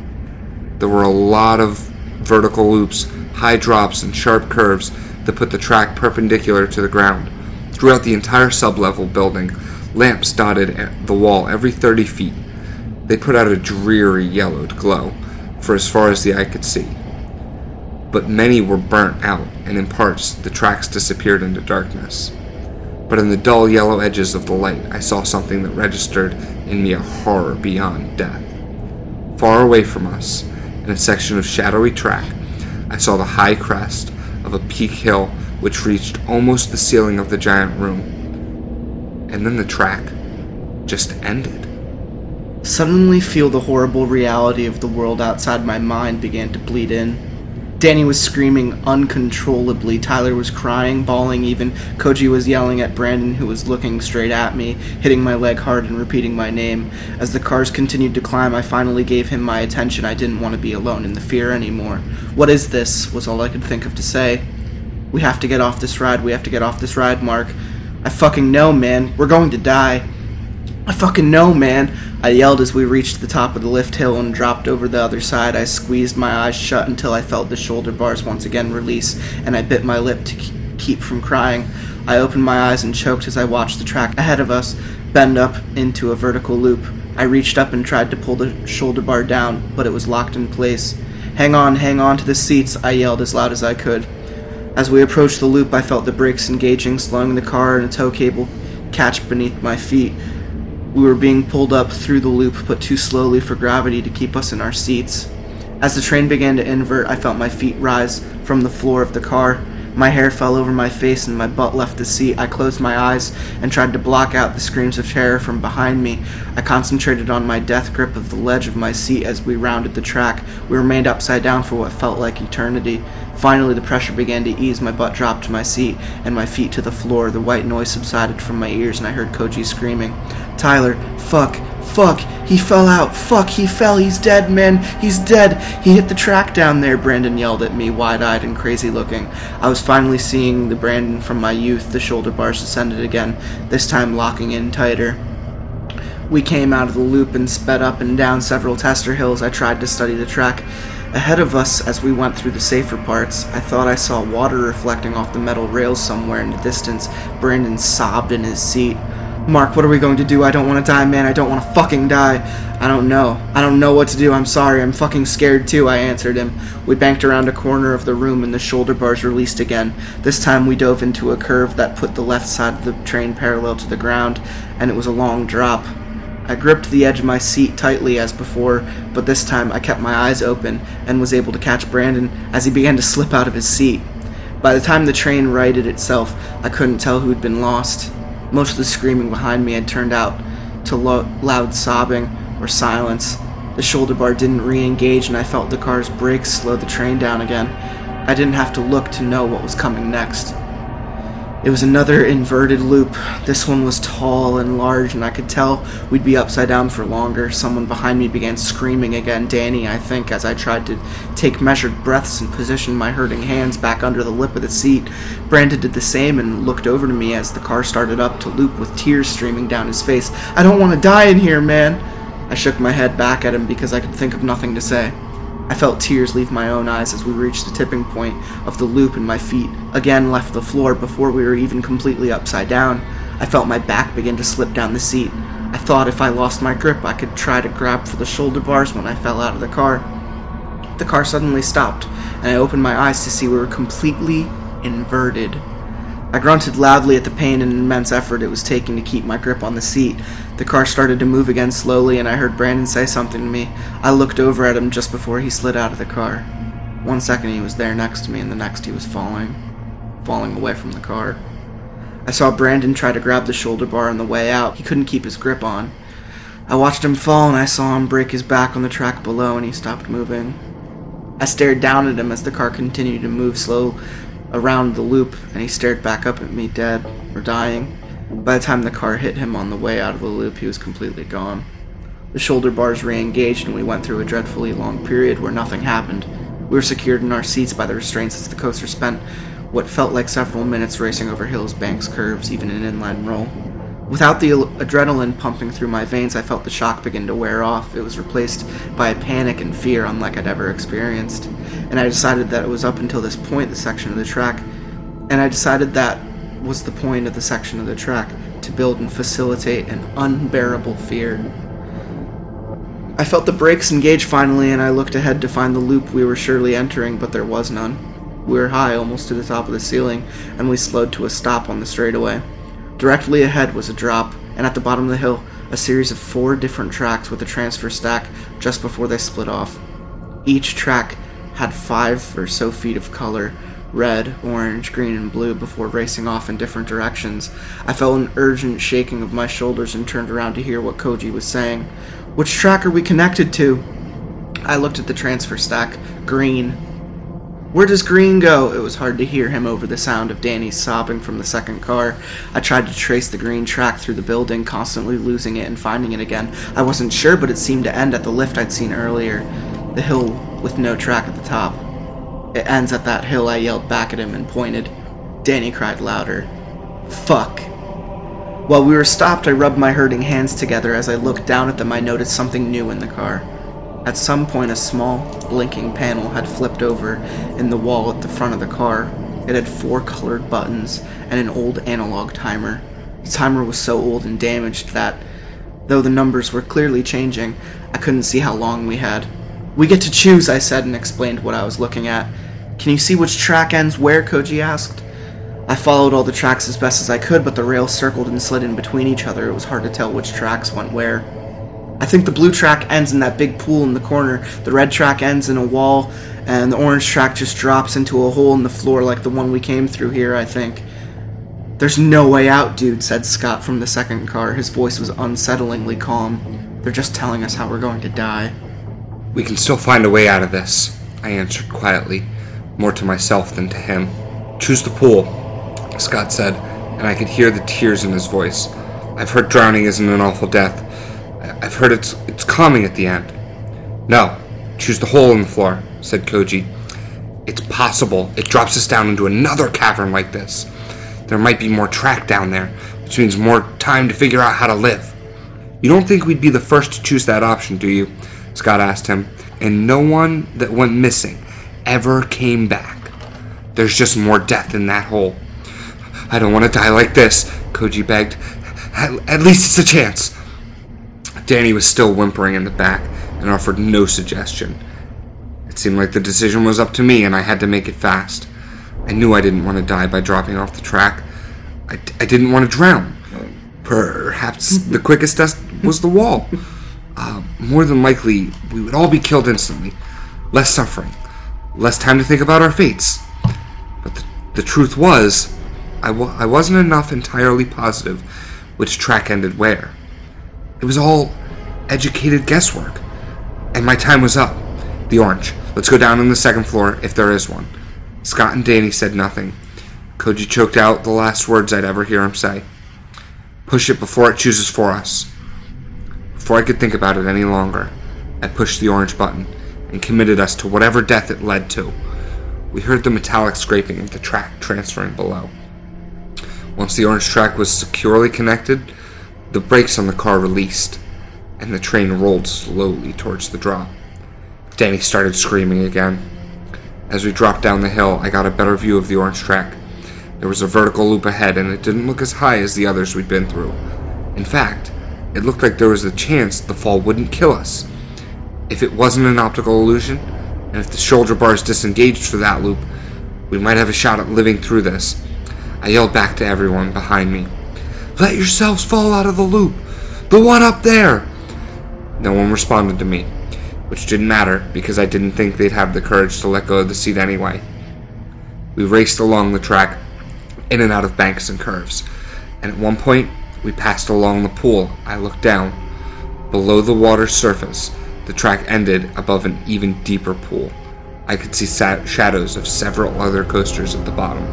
There were a lot of vertical loops, high drops, and sharp curves that put the track perpendicular to the ground. Throughout the entire sublevel building, lamps dotted the wall every 30 feet. They put out a dreary yellowed glow for as far as the eye could see. But many were burnt out, and in parts the tracks disappeared into darkness. But in the dull yellow edges of the light, I saw something that registered in me a horror beyond death. Far away from us, in a section of shadowy track, I saw the high crest of a peak hill which reached almost the ceiling of the giant room. And then the track just ended. Suddenly feel the horrible reality of the world outside my mind began to bleed in. Danny was screaming uncontrollably. Tyler was crying, bawling even. Koji was yelling at Brandon, who was looking straight at me, hitting my leg hard and repeating my name. As the cars continued to climb, I finally gave him my attention. I didn't want to be alone in the fear anymore. What is this? was all I could think of to say. We have to get off this ride. We have to get off this ride, Mark. I fucking know, man. We're going to die. I fucking know, man. I yelled as we reached the top of the lift hill and dropped over the other side. I squeezed my eyes shut until I felt the shoulder bars once again release, and I bit my lip to keep from crying. I opened my eyes and choked as I watched the track ahead of us bend up into a vertical loop. I reached up and tried to pull the shoulder bar down, but it was locked in place. Hang on, hang on to the seats, I yelled as loud as I could. As we approached the loop, I felt the brakes engaging, slowing the car, and a tow cable catch beneath my feet. We were being pulled up through the loop, but too slowly for gravity to keep us in our seats. As the train began to invert, I felt my feet rise from the floor of the car. My hair fell over my face and my butt left the seat. I closed my eyes and tried to block out the screams of terror from behind me. I concentrated on my death grip of the ledge of my seat as we rounded the track. We remained upside down for what felt like eternity. Finally, the pressure began to ease. My butt dropped to my seat and my feet to the floor. The white noise subsided from my ears, and I heard Koji screaming, Tyler, fuck, fuck, he fell out, fuck, he fell, he's dead, man, he's dead. He hit the track down there, Brandon yelled at me, wide eyed and crazy looking. I was finally seeing the Brandon from my youth. The shoulder bars descended again, this time locking in tighter. We came out of the loop and sped up and down several tester hills. I tried to study the track. Ahead of us, as we went through the safer parts, I thought I saw water reflecting off the metal rails somewhere in the distance. Brandon sobbed in his seat. Mark, what are we going to do? I don't want to die, man. I don't want to fucking die. I don't know. I don't know what to do. I'm sorry. I'm fucking scared too, I answered him. We banked around a corner of the room and the shoulder bars released again. This time we dove into a curve that put the left side of the train parallel to the ground, and it was a long drop. I gripped the edge of my seat tightly as before, but this time I kept my eyes open and was able to catch Brandon as he began to slip out of his seat. By the time the train righted itself, I couldn't tell who had been lost. Most of the screaming behind me had turned out to lo- loud sobbing or silence. The shoulder bar didn't re engage, and I felt the car's brakes slow the train down again. I didn't have to look to know what was coming next. It was another inverted loop. This one was tall and large, and I could tell we'd be upside down for longer. Someone behind me began screaming again, Danny, I think, as I tried to take measured breaths and position my hurting hands back under the lip of the seat. Brandon did the same and looked over to me as the car started up to loop with tears streaming down his face. I don't want to die in here, man! I shook my head back at him because I could think of nothing to say. I felt tears leave my own eyes as we reached the tipping point of the loop and my feet again left the floor before we were even completely upside down. I felt my back begin to slip down the seat. I thought if I lost my grip, I could try to grab for the shoulder bars when I fell out of the car. The car suddenly stopped, and I opened my eyes to see we were completely inverted. I grunted loudly at the pain and immense effort it was taking to keep my grip on the seat. The car started to move again slowly, and I heard Brandon say something to me. I looked over at him just before he slid out of the car. One second he was there next to me, and the next he was falling, falling away from the car. I saw Brandon try to grab the shoulder bar on the way out. He couldn't keep his grip on. I watched him fall, and I saw him break his back on the track below, and he stopped moving. I stared down at him as the car continued to move slow around the loop, and he stared back up at me, dead or dying. By the time the car hit him on the way out of the loop, he was completely gone. The shoulder bars re engaged, and we went through a dreadfully long period where nothing happened. We were secured in our seats by the restraints as the coaster spent what felt like several minutes racing over hills, banks, curves, even an inline roll. Without the adrenaline pumping through my veins, I felt the shock begin to wear off. It was replaced by a panic and fear unlike I'd ever experienced. And I decided that it was up until this point the section of the track, and I decided that was the point of the section of the track to build and facilitate an unbearable fear. I felt the brakes engage finally, and I looked ahead to find the loop we were surely entering, but there was none. We were high, almost to the top of the ceiling, and we slowed to a stop on the straightaway. Directly ahead was a drop, and at the bottom of the hill, a series of four different tracks with a transfer stack just before they split off. Each track had five or so feet of color red, orange, green, and blue before racing off in different directions. I felt an urgent shaking of my shoulders and turned around to hear what Koji was saying. Which track are we connected to? I looked at the transfer stack. Green. Where does Green go? It was hard to hear him over the sound of Danny sobbing from the second car. I tried to trace the green track through the building, constantly losing it and finding it again. I wasn't sure, but it seemed to end at the lift I'd seen earlier. The hill with no track at the top. It ends at that hill, I yelled back at him and pointed. Danny cried louder. Fuck. While we were stopped, I rubbed my hurting hands together. As I looked down at them, I noticed something new in the car. At some point, a small, blinking panel had flipped over in the wall at the front of the car. It had four colored buttons and an old analog timer. The timer was so old and damaged that, though the numbers were clearly changing, I couldn't see how long we had. We get to choose, I said and explained what I was looking at. Can you see which track ends where? Koji asked. I followed all the tracks as best as I could, but the rails circled and slid in between each other. It was hard to tell which tracks went where. I think the blue track ends in that big pool in the corner, the red track ends in a wall, and the orange track just drops into a hole in the floor like the one we came through here, I think. There's no way out, dude, said Scott from the second car. His voice was unsettlingly calm. They're just telling us how we're going to die. We can still find a way out of this, I answered quietly, more to myself than to him. Choose the pool, Scott said, and I could hear the tears in his voice. I've heard drowning isn't an awful death, I've heard it's it's calming at the end. No, choose the hole in the floor, said Koji. It's possible it drops us down into another cavern like this. There might be more track down there, which means more time to figure out how to live. You don't think we'd be the first to choose that option, do you? Scott asked him. And no one that went missing ever came back. There's just more death in that hole. I don't want to die like this, Koji begged. At, at least it's a chance. Danny was still whimpering in the back and offered no suggestion. It seemed like the decision was up to me and I had to make it fast. I knew I didn't want to die by dropping off the track. I, I didn't want to drown. Perhaps the quickest death was the wall. Uh, more than likely, we would all be killed instantly. Less suffering. Less time to think about our fates. But the, the truth was, I w- I wasn't enough entirely positive which track ended where. It was all educated guesswork. And my time was up. The orange. Let's go down on the second floor, if there is one. Scott and Danny said nothing. Koji choked out the last words I'd ever hear him say. Push it before it chooses for us. Before I could think about it any longer, I pushed the orange button and committed us to whatever death it led to. We heard the metallic scraping of the track transferring below. Once the orange track was securely connected, the brakes on the car released, and the train rolled slowly towards the drop. Danny started screaming again. As we dropped down the hill, I got a better view of the orange track. There was a vertical loop ahead, and it didn't look as high as the others we'd been through. In fact, it looked like there was a chance the fall wouldn't kill us. If it wasn't an optical illusion, and if the shoulder bars disengaged for that loop, we might have a shot at living through this. I yelled back to everyone behind me. Let yourselves fall out of the loop. The one up there. No one responded to me, which didn't matter because I didn't think they'd have the courage to let go of the seat anyway. We raced along the track, in and out of banks and curves, and at one point we passed along the pool. I looked down. Below the water's surface, the track ended above an even deeper pool. I could see sa- shadows of several other coasters at the bottom.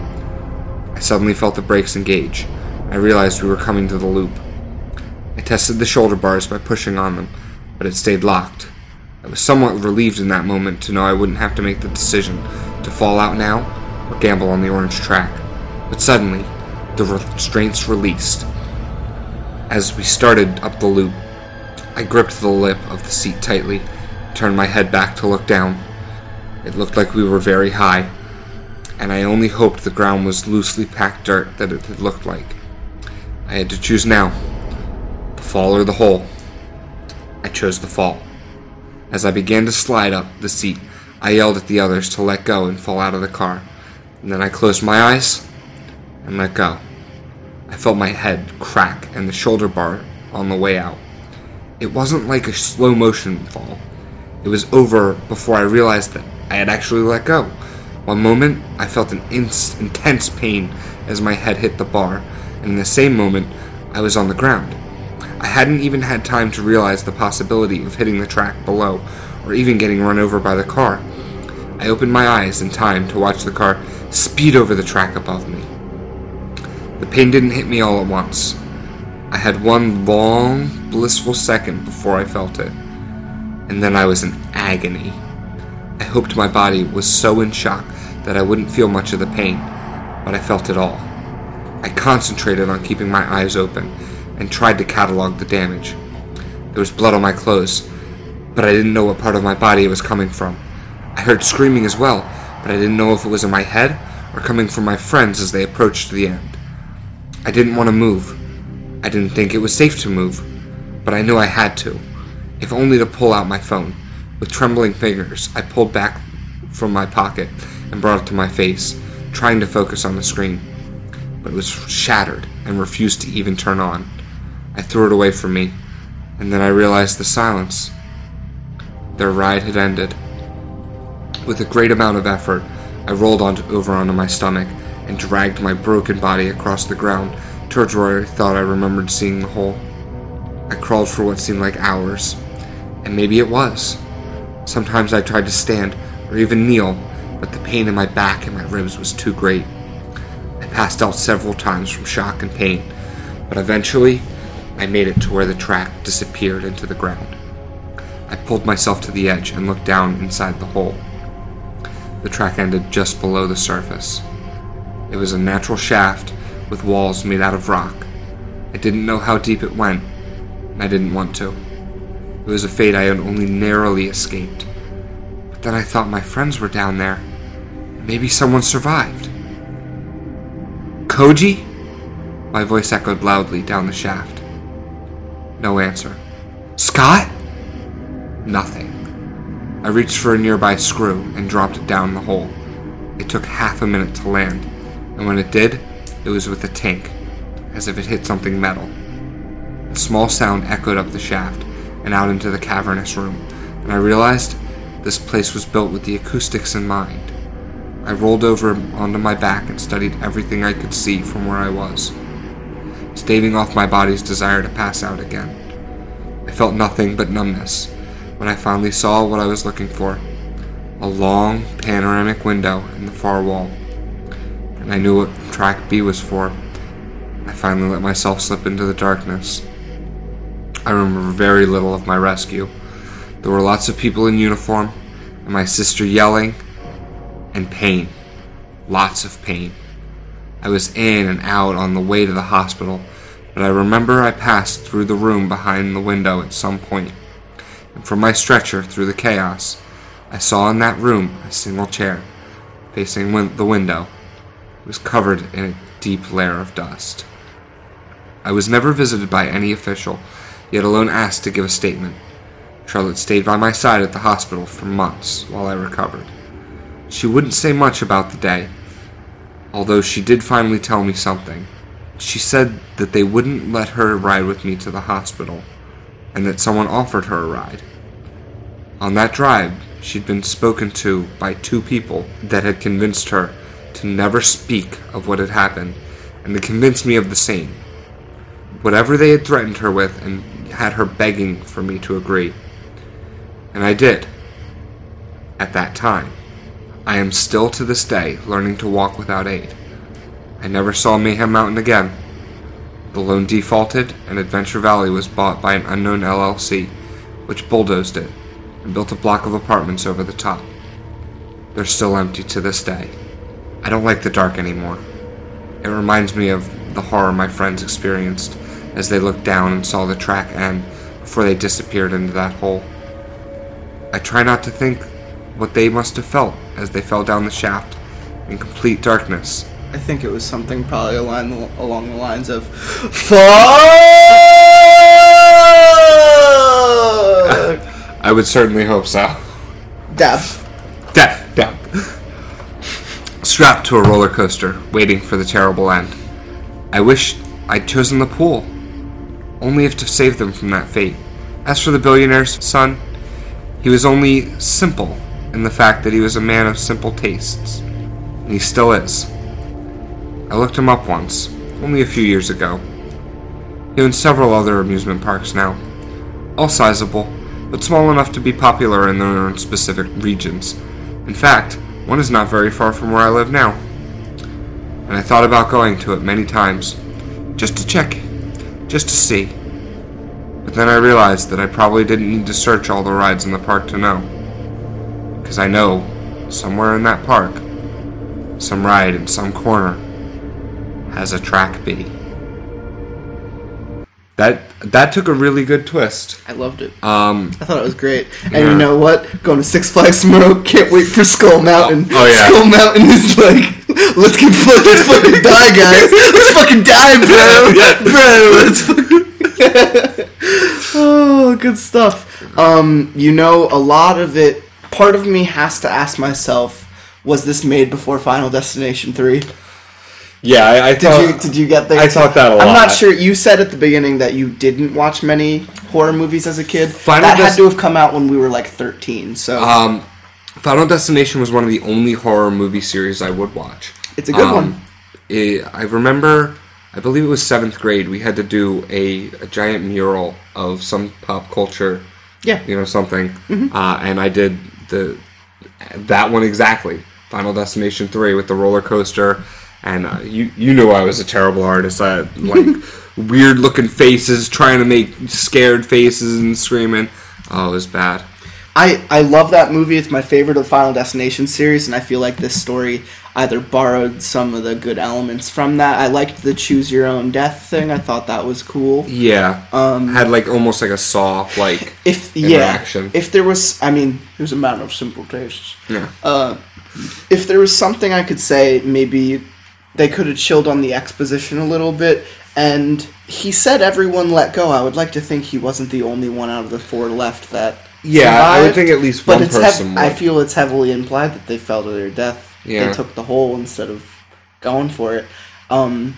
I suddenly felt the brakes engage. I realized we were coming to the loop. I tested the shoulder bars by pushing on them, but it stayed locked. I was somewhat relieved in that moment to know I wouldn't have to make the decision to fall out now or gamble on the orange track. But suddenly, the restraints released. As we started up the loop, I gripped the lip of the seat tightly, turned my head back to look down. It looked like we were very high, and I only hoped the ground was loosely packed dirt that it had looked like. I had to choose now the fall or the hole. I chose the fall. As I began to slide up the seat, I yelled at the others to let go and fall out of the car. And then I closed my eyes and let go. I felt my head crack and the shoulder bar on the way out. It wasn't like a slow motion fall. It was over before I realized that I had actually let go. One moment, I felt an intense pain as my head hit the bar, and in the same moment, I was on the ground. I hadn't even had time to realize the possibility of hitting the track below, or even getting run over by the car. I opened my eyes in time to watch the car speed over the track above me. The pain didn't hit me all at once. I had one long, blissful second before I felt it, and then I was in agony. I hoped my body was so in shock that I wouldn't feel much of the pain, but I felt it all. I concentrated on keeping my eyes open and tried to catalog the damage. There was blood on my clothes, but I didn't know what part of my body it was coming from. I heard screaming as well, but I didn't know if it was in my head or coming from my friends as they approached the end. I didn't want to move. I didn't think it was safe to move, but I knew I had to, if only to pull out my phone. With trembling fingers, I pulled back from my pocket and brought it to my face, trying to focus on the screen. But it was shattered and refused to even turn on. I threw it away from me, and then I realized the silence. Their ride had ended. With a great amount of effort, I rolled onto, over onto my stomach and dragged my broken body across the ground towards where I thought I remembered seeing the hole. I crawled for what seemed like hours, and maybe it was. Sometimes I tried to stand or even kneel, but the pain in my back and my ribs was too great. Passed out several times from shock and pain, but eventually I made it to where the track disappeared into the ground. I pulled myself to the edge and looked down inside the hole. The track ended just below the surface. It was a natural shaft with walls made out of rock. I didn't know how deep it went, and I didn't want to. It was a fate I had only narrowly escaped. But then I thought my friends were down there. Maybe someone survived. Koji? My voice echoed loudly down the shaft. No answer. Scott? Nothing. I reached for a nearby screw and dropped it down the hole. It took half a minute to land, and when it did, it was with a tink, as if it hit something metal. A small sound echoed up the shaft and out into the cavernous room, and I realized this place was built with the acoustics in mind. I rolled over onto my back and studied everything I could see from where I was, staving off my body's desire to pass out again. I felt nothing but numbness when I finally saw what I was looking for a long panoramic window in the far wall. And I knew what track B was for. I finally let myself slip into the darkness. I remember very little of my rescue. There were lots of people in uniform, and my sister yelling, and pain. Lots of pain. I was in and out on the way to the hospital, but I remember I passed through the room behind the window at some point and from my stretcher through the chaos, I saw in that room a single chair, facing win- the window. It was covered in a deep layer of dust. I was never visited by any official, yet alone asked to give a statement. Charlotte stayed by my side at the hospital for months while I recovered. She wouldn't say much about the day, although she did finally tell me something. She said that they wouldn't let her ride with me to the hospital and that someone offered her a ride. On that drive, she'd been spoken to by two people that had convinced her to never speak of what had happened, and to convince me of the same. Whatever they had threatened her with, and had her begging for me to agree. And I did. At that time. I am still to this day learning to walk without aid. I never saw Mayhem Mountain again. The loan defaulted, and Adventure Valley was bought by an unknown LLC, which bulldozed it and built a block of apartments over the top. They're still empty to this day. I don't like the dark anymore. It reminds me of the horror my friends experienced as they looked down and saw the track end before they disappeared into that hole. I try not to think what they must have felt as they fell down the shaft in complete darkness I think it was something probably along the, along the lines of "Fuck." I would certainly hope so. Dab. Dab, dab. Strapped to a roller coaster, waiting for the terrible end. I wish I'd chosen the pool, only if to save them from that fate. As for the billionaire's son, he was only simple in the fact that he was a man of simple tastes, and he still is. I looked him up once, only a few years ago. He owns several other amusement parks now, all sizable, but small enough to be popular in their own specific regions. In fact, one is not very far from where I live now. And I thought about going to it many times, just to check, just to see. But then I realized that I probably didn't need to search all the rides in the park to know. Because I know, somewhere in that park, some ride in some corner has a track B. That that took a really good twist. I loved it. Um, I thought it was great. And Yeah. you know what? Going to Six Flags tomorrow. Can't wait for Skull Mountain. Oh, yeah. Skull Mountain is like, let's get fucking, let's fucking die, guys. Let's fucking die, bro. Yeah. Bro, let's fucking. oh, good stuff. Um, you know, a lot of it. Part of me has to ask myself, was this made before Final Destination Three? yeah, I, I Did thought, you did you get there? I thought that a lot. I'm not sure. You said at the beginning that you didn't watch many horror movies as a kid. Final that Des- had to have come out when we were like 13. So Um, Final Destination was one of the only horror movie series I would watch. it's a good Um, one. it- I remember, I believe it was seventh grade. We had to do a, a giant mural of some pop culture, Yeah. Mm-hmm. you know, something, uh, and I did the that one exactly. Final Destination three with the roller coaster, and uh, you you knew I was a terrible artist. I had, like weird looking faces, trying to make scared faces and screaming. Oh, it was bad. I, I love that movie. It's my favorite of the Final Destination series, and I feel like this story either borrowed some of the good elements from that. I liked the choose your own death thing. I thought that was cool. Yeah, Um, had like almost like a saw like If yeah, if there was, I mean, it was a matter of simple tastes. yeah. Uh, if there was something I could say, maybe they could have chilled on the exposition a little bit. And he said everyone let go. I would like to think he wasn't the only one out of the four left that. Yeah, I would think at least But one it's hev- person I feel it's heavily implied that they fell to their death. Yeah. They took the hole instead of going for it. Um,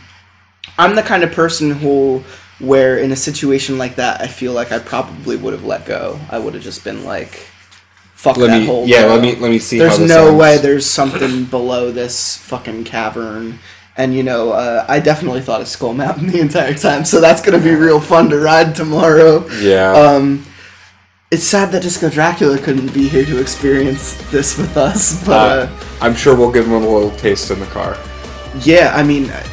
I'm the kind of person who, where in a situation like that, I feel like I probably would have let go. I would have just been like, "Fuck Let that me- hole." yeah, bro. let me- let me see There's how this no ends. way there's something below this fucking cavern. And you know, uh, I definitely thought of Skull Mountain the entire time, so that's gonna be real fun to ride tomorrow. Yeah. Um, it's sad that Disco Dracula couldn't be here to experience this with us, but uh, Uh, I'm sure we'll give him a little taste in the car. yeah, I mean, I-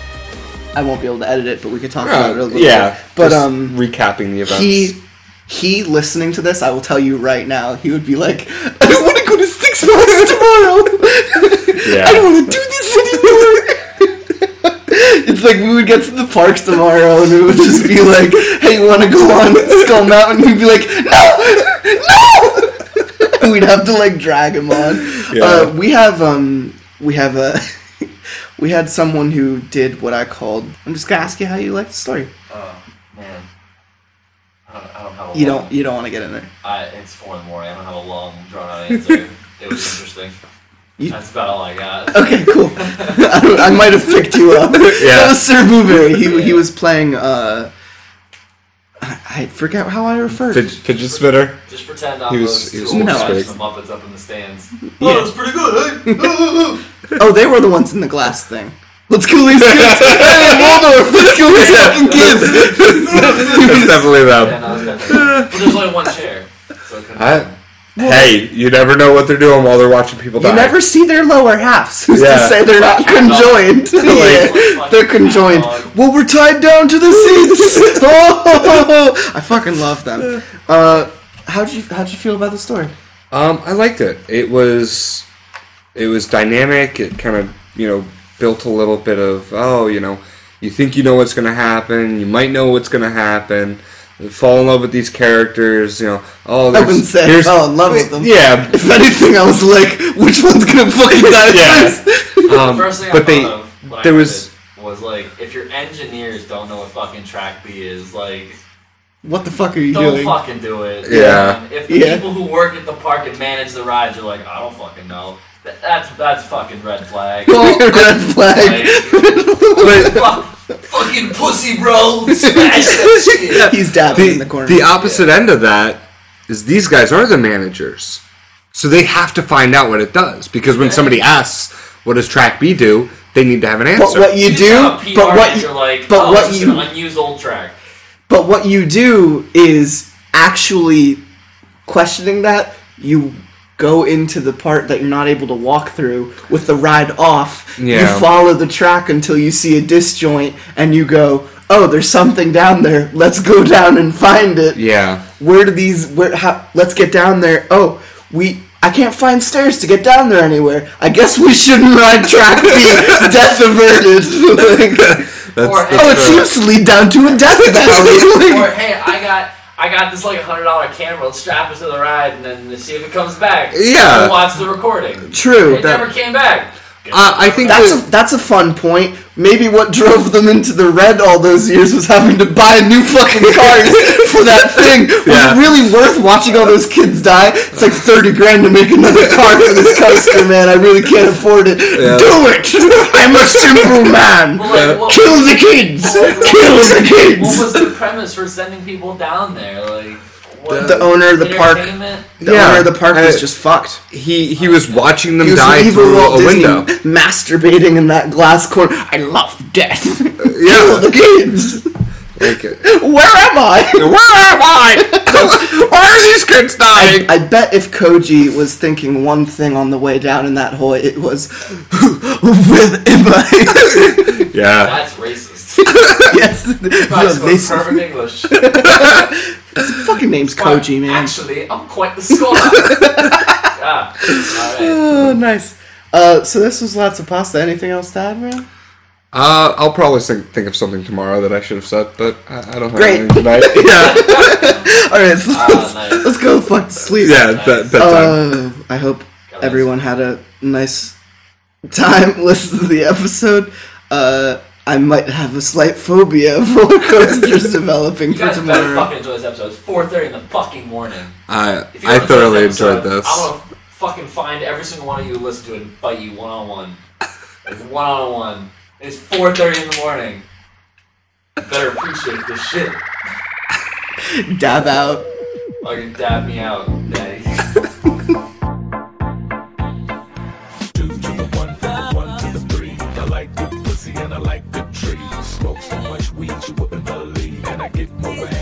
I won't be able to edit it, but we could talk about it a Uh, little yeah, bit. But just um, recapping the events. he he listening to this, I will tell you right now, he would be like, I don't want to go to Six Flags tomorrow. Yeah. I don't want to do this anymore. It's like we would get to the parks tomorrow and it would just be like, hey, you want to go on Skull Mountain? He'd be like, no, no. We'd have to like drag him on. Yeah. Uh, we have um we have a we had someone who did what I called. I'm just gonna ask you how you like the story. Oh man, I don't, I don't have a You long, don't you don't want to get in there. I, it's four in the morning. I don't have a long, drawn out answer. it was interesting. You- That's about all I got. Okay, cool. I, I might have picked you up. yeah. That was Sir Bouvet. He he was playing. Uh, I I forget how I referred. Fidget, fidget spinner. Just pretend I'm He was- those he was two old No. guys speak. from Muppets up in the stands. Yeah. Oh, it's pretty good, eh? Oh, they were the ones in the glass thing. Let's kill these kids. hey, Waldorf, let's kill these fucking kids. That's definitely yeah, them. no, definitely. But there's only one chair, so it couldn't I- happen. Hey, you never know what they're doing while they're watching people die. You never see their lower halves. Who's to Yeah. say they're not conjoined? yeah, they're conjoined. Well, we're tied down to the seats. oh, I fucking love them. Uh, how did you how'd you feel about the story? Um, I liked it. It was, it was dynamic. It kind of, you know, built a little bit of, oh, you know, you think you know what's going to happen. You might know what's going to happen. You fall in love with these characters. You know, oh, I there's, wouldn't say I here's- fell in love with them. Yeah, If anything, I was like, which one's gonna fucking die Yeah. first? um, First thing I but thought they, of when there I was- was was like, if your engineers don't know what fucking track B is, like, what the fuck are you doing? don't fucking do it. Yeah. And if the Yeah. people who work at the park and manage the rides are like, I don't fucking know, that, that's that's fucking red flag. Red flag. but Fuck, fucking pussy, bro. Smash that shit. He's dabbing the, in the corner. the opposite end of that is these guys are the managers, so they have to find out what it does because when somebody asks, "What does Track B do?" they need to have an answer. but what you just do, have PR but what manager you, like, but oh, what you- an unused old track. but what you do is actually questioning that. You go into the part that you're not able to walk through with the ride off. Yeah. You follow the track until you see a disjoint and you go, "Oh, there's something down there. Let's go down and find it." Yeah. Where do these where how let's get down there. Oh, we I can't find stairs to get down there anywhere. I guess we shouldn't ride track B. Death averted. Like, That's, Or- that's oh, it seems to lead down to a death valley. or hey, I got I got this like a hundred dollar camera. Let's strap it to the ride and then see if it comes back. Yeah. Watch the recording. True. It that- never came back. Uh, I think That's that- a, that's a fun point. Maybe what drove them into the red all those years was having to buy a new fucking cars for that thing. Was Yeah. it really worth watching all those kids die? It's like thirty grand to make another car for this coaster, man. I really can't afford it. Yeah. Do it! I'm a simple man. Well, like, what, Kill the kids. Kill the kids. what was the premise for sending people down there? Like what, The owner of the park, the Yeah. owner of the park was Uh, just fucked. he he was watching them He was die evil through Walt a Disney window. masturbating in that glass corner. I love death. Yeah. Kill the kids. Like, Where am I? where am I? Why are these kids dying? I bet if Koji was thinking one thing on the way down in that hole, it was, "Where am I?" yeah. That's racist. yes, I no, spoke perfect English. Fucking name's Koji, man. Actually, I'm quite the scholar. ah, alright. Oh, nice. Uh, so this was lots of pasta. Anything else to add, man? Uh, I'll probably think, think of something tomorrow that I should have said, but I, I don't have Great. anything tonight. yeah. All right, so Ah, let's, nice. let's go fuck to sleep. Yeah, that, bedtime. Uh, I hope everyone had a nice time listening to the episode. Uh, I might have a slight phobia of roller coasters developing You for guys better tomorrow. fucking enjoy this episode. It's 4.30 in the fucking morning. I, If I enjoy thoroughly this episode, enjoyed this. I'm gonna fucking find every single one of you who listen to it and fight you one on one. Like one on one. It's 4:30 in the morning. You better appreciate this shit. Dab out. Fucking dab me out. get more.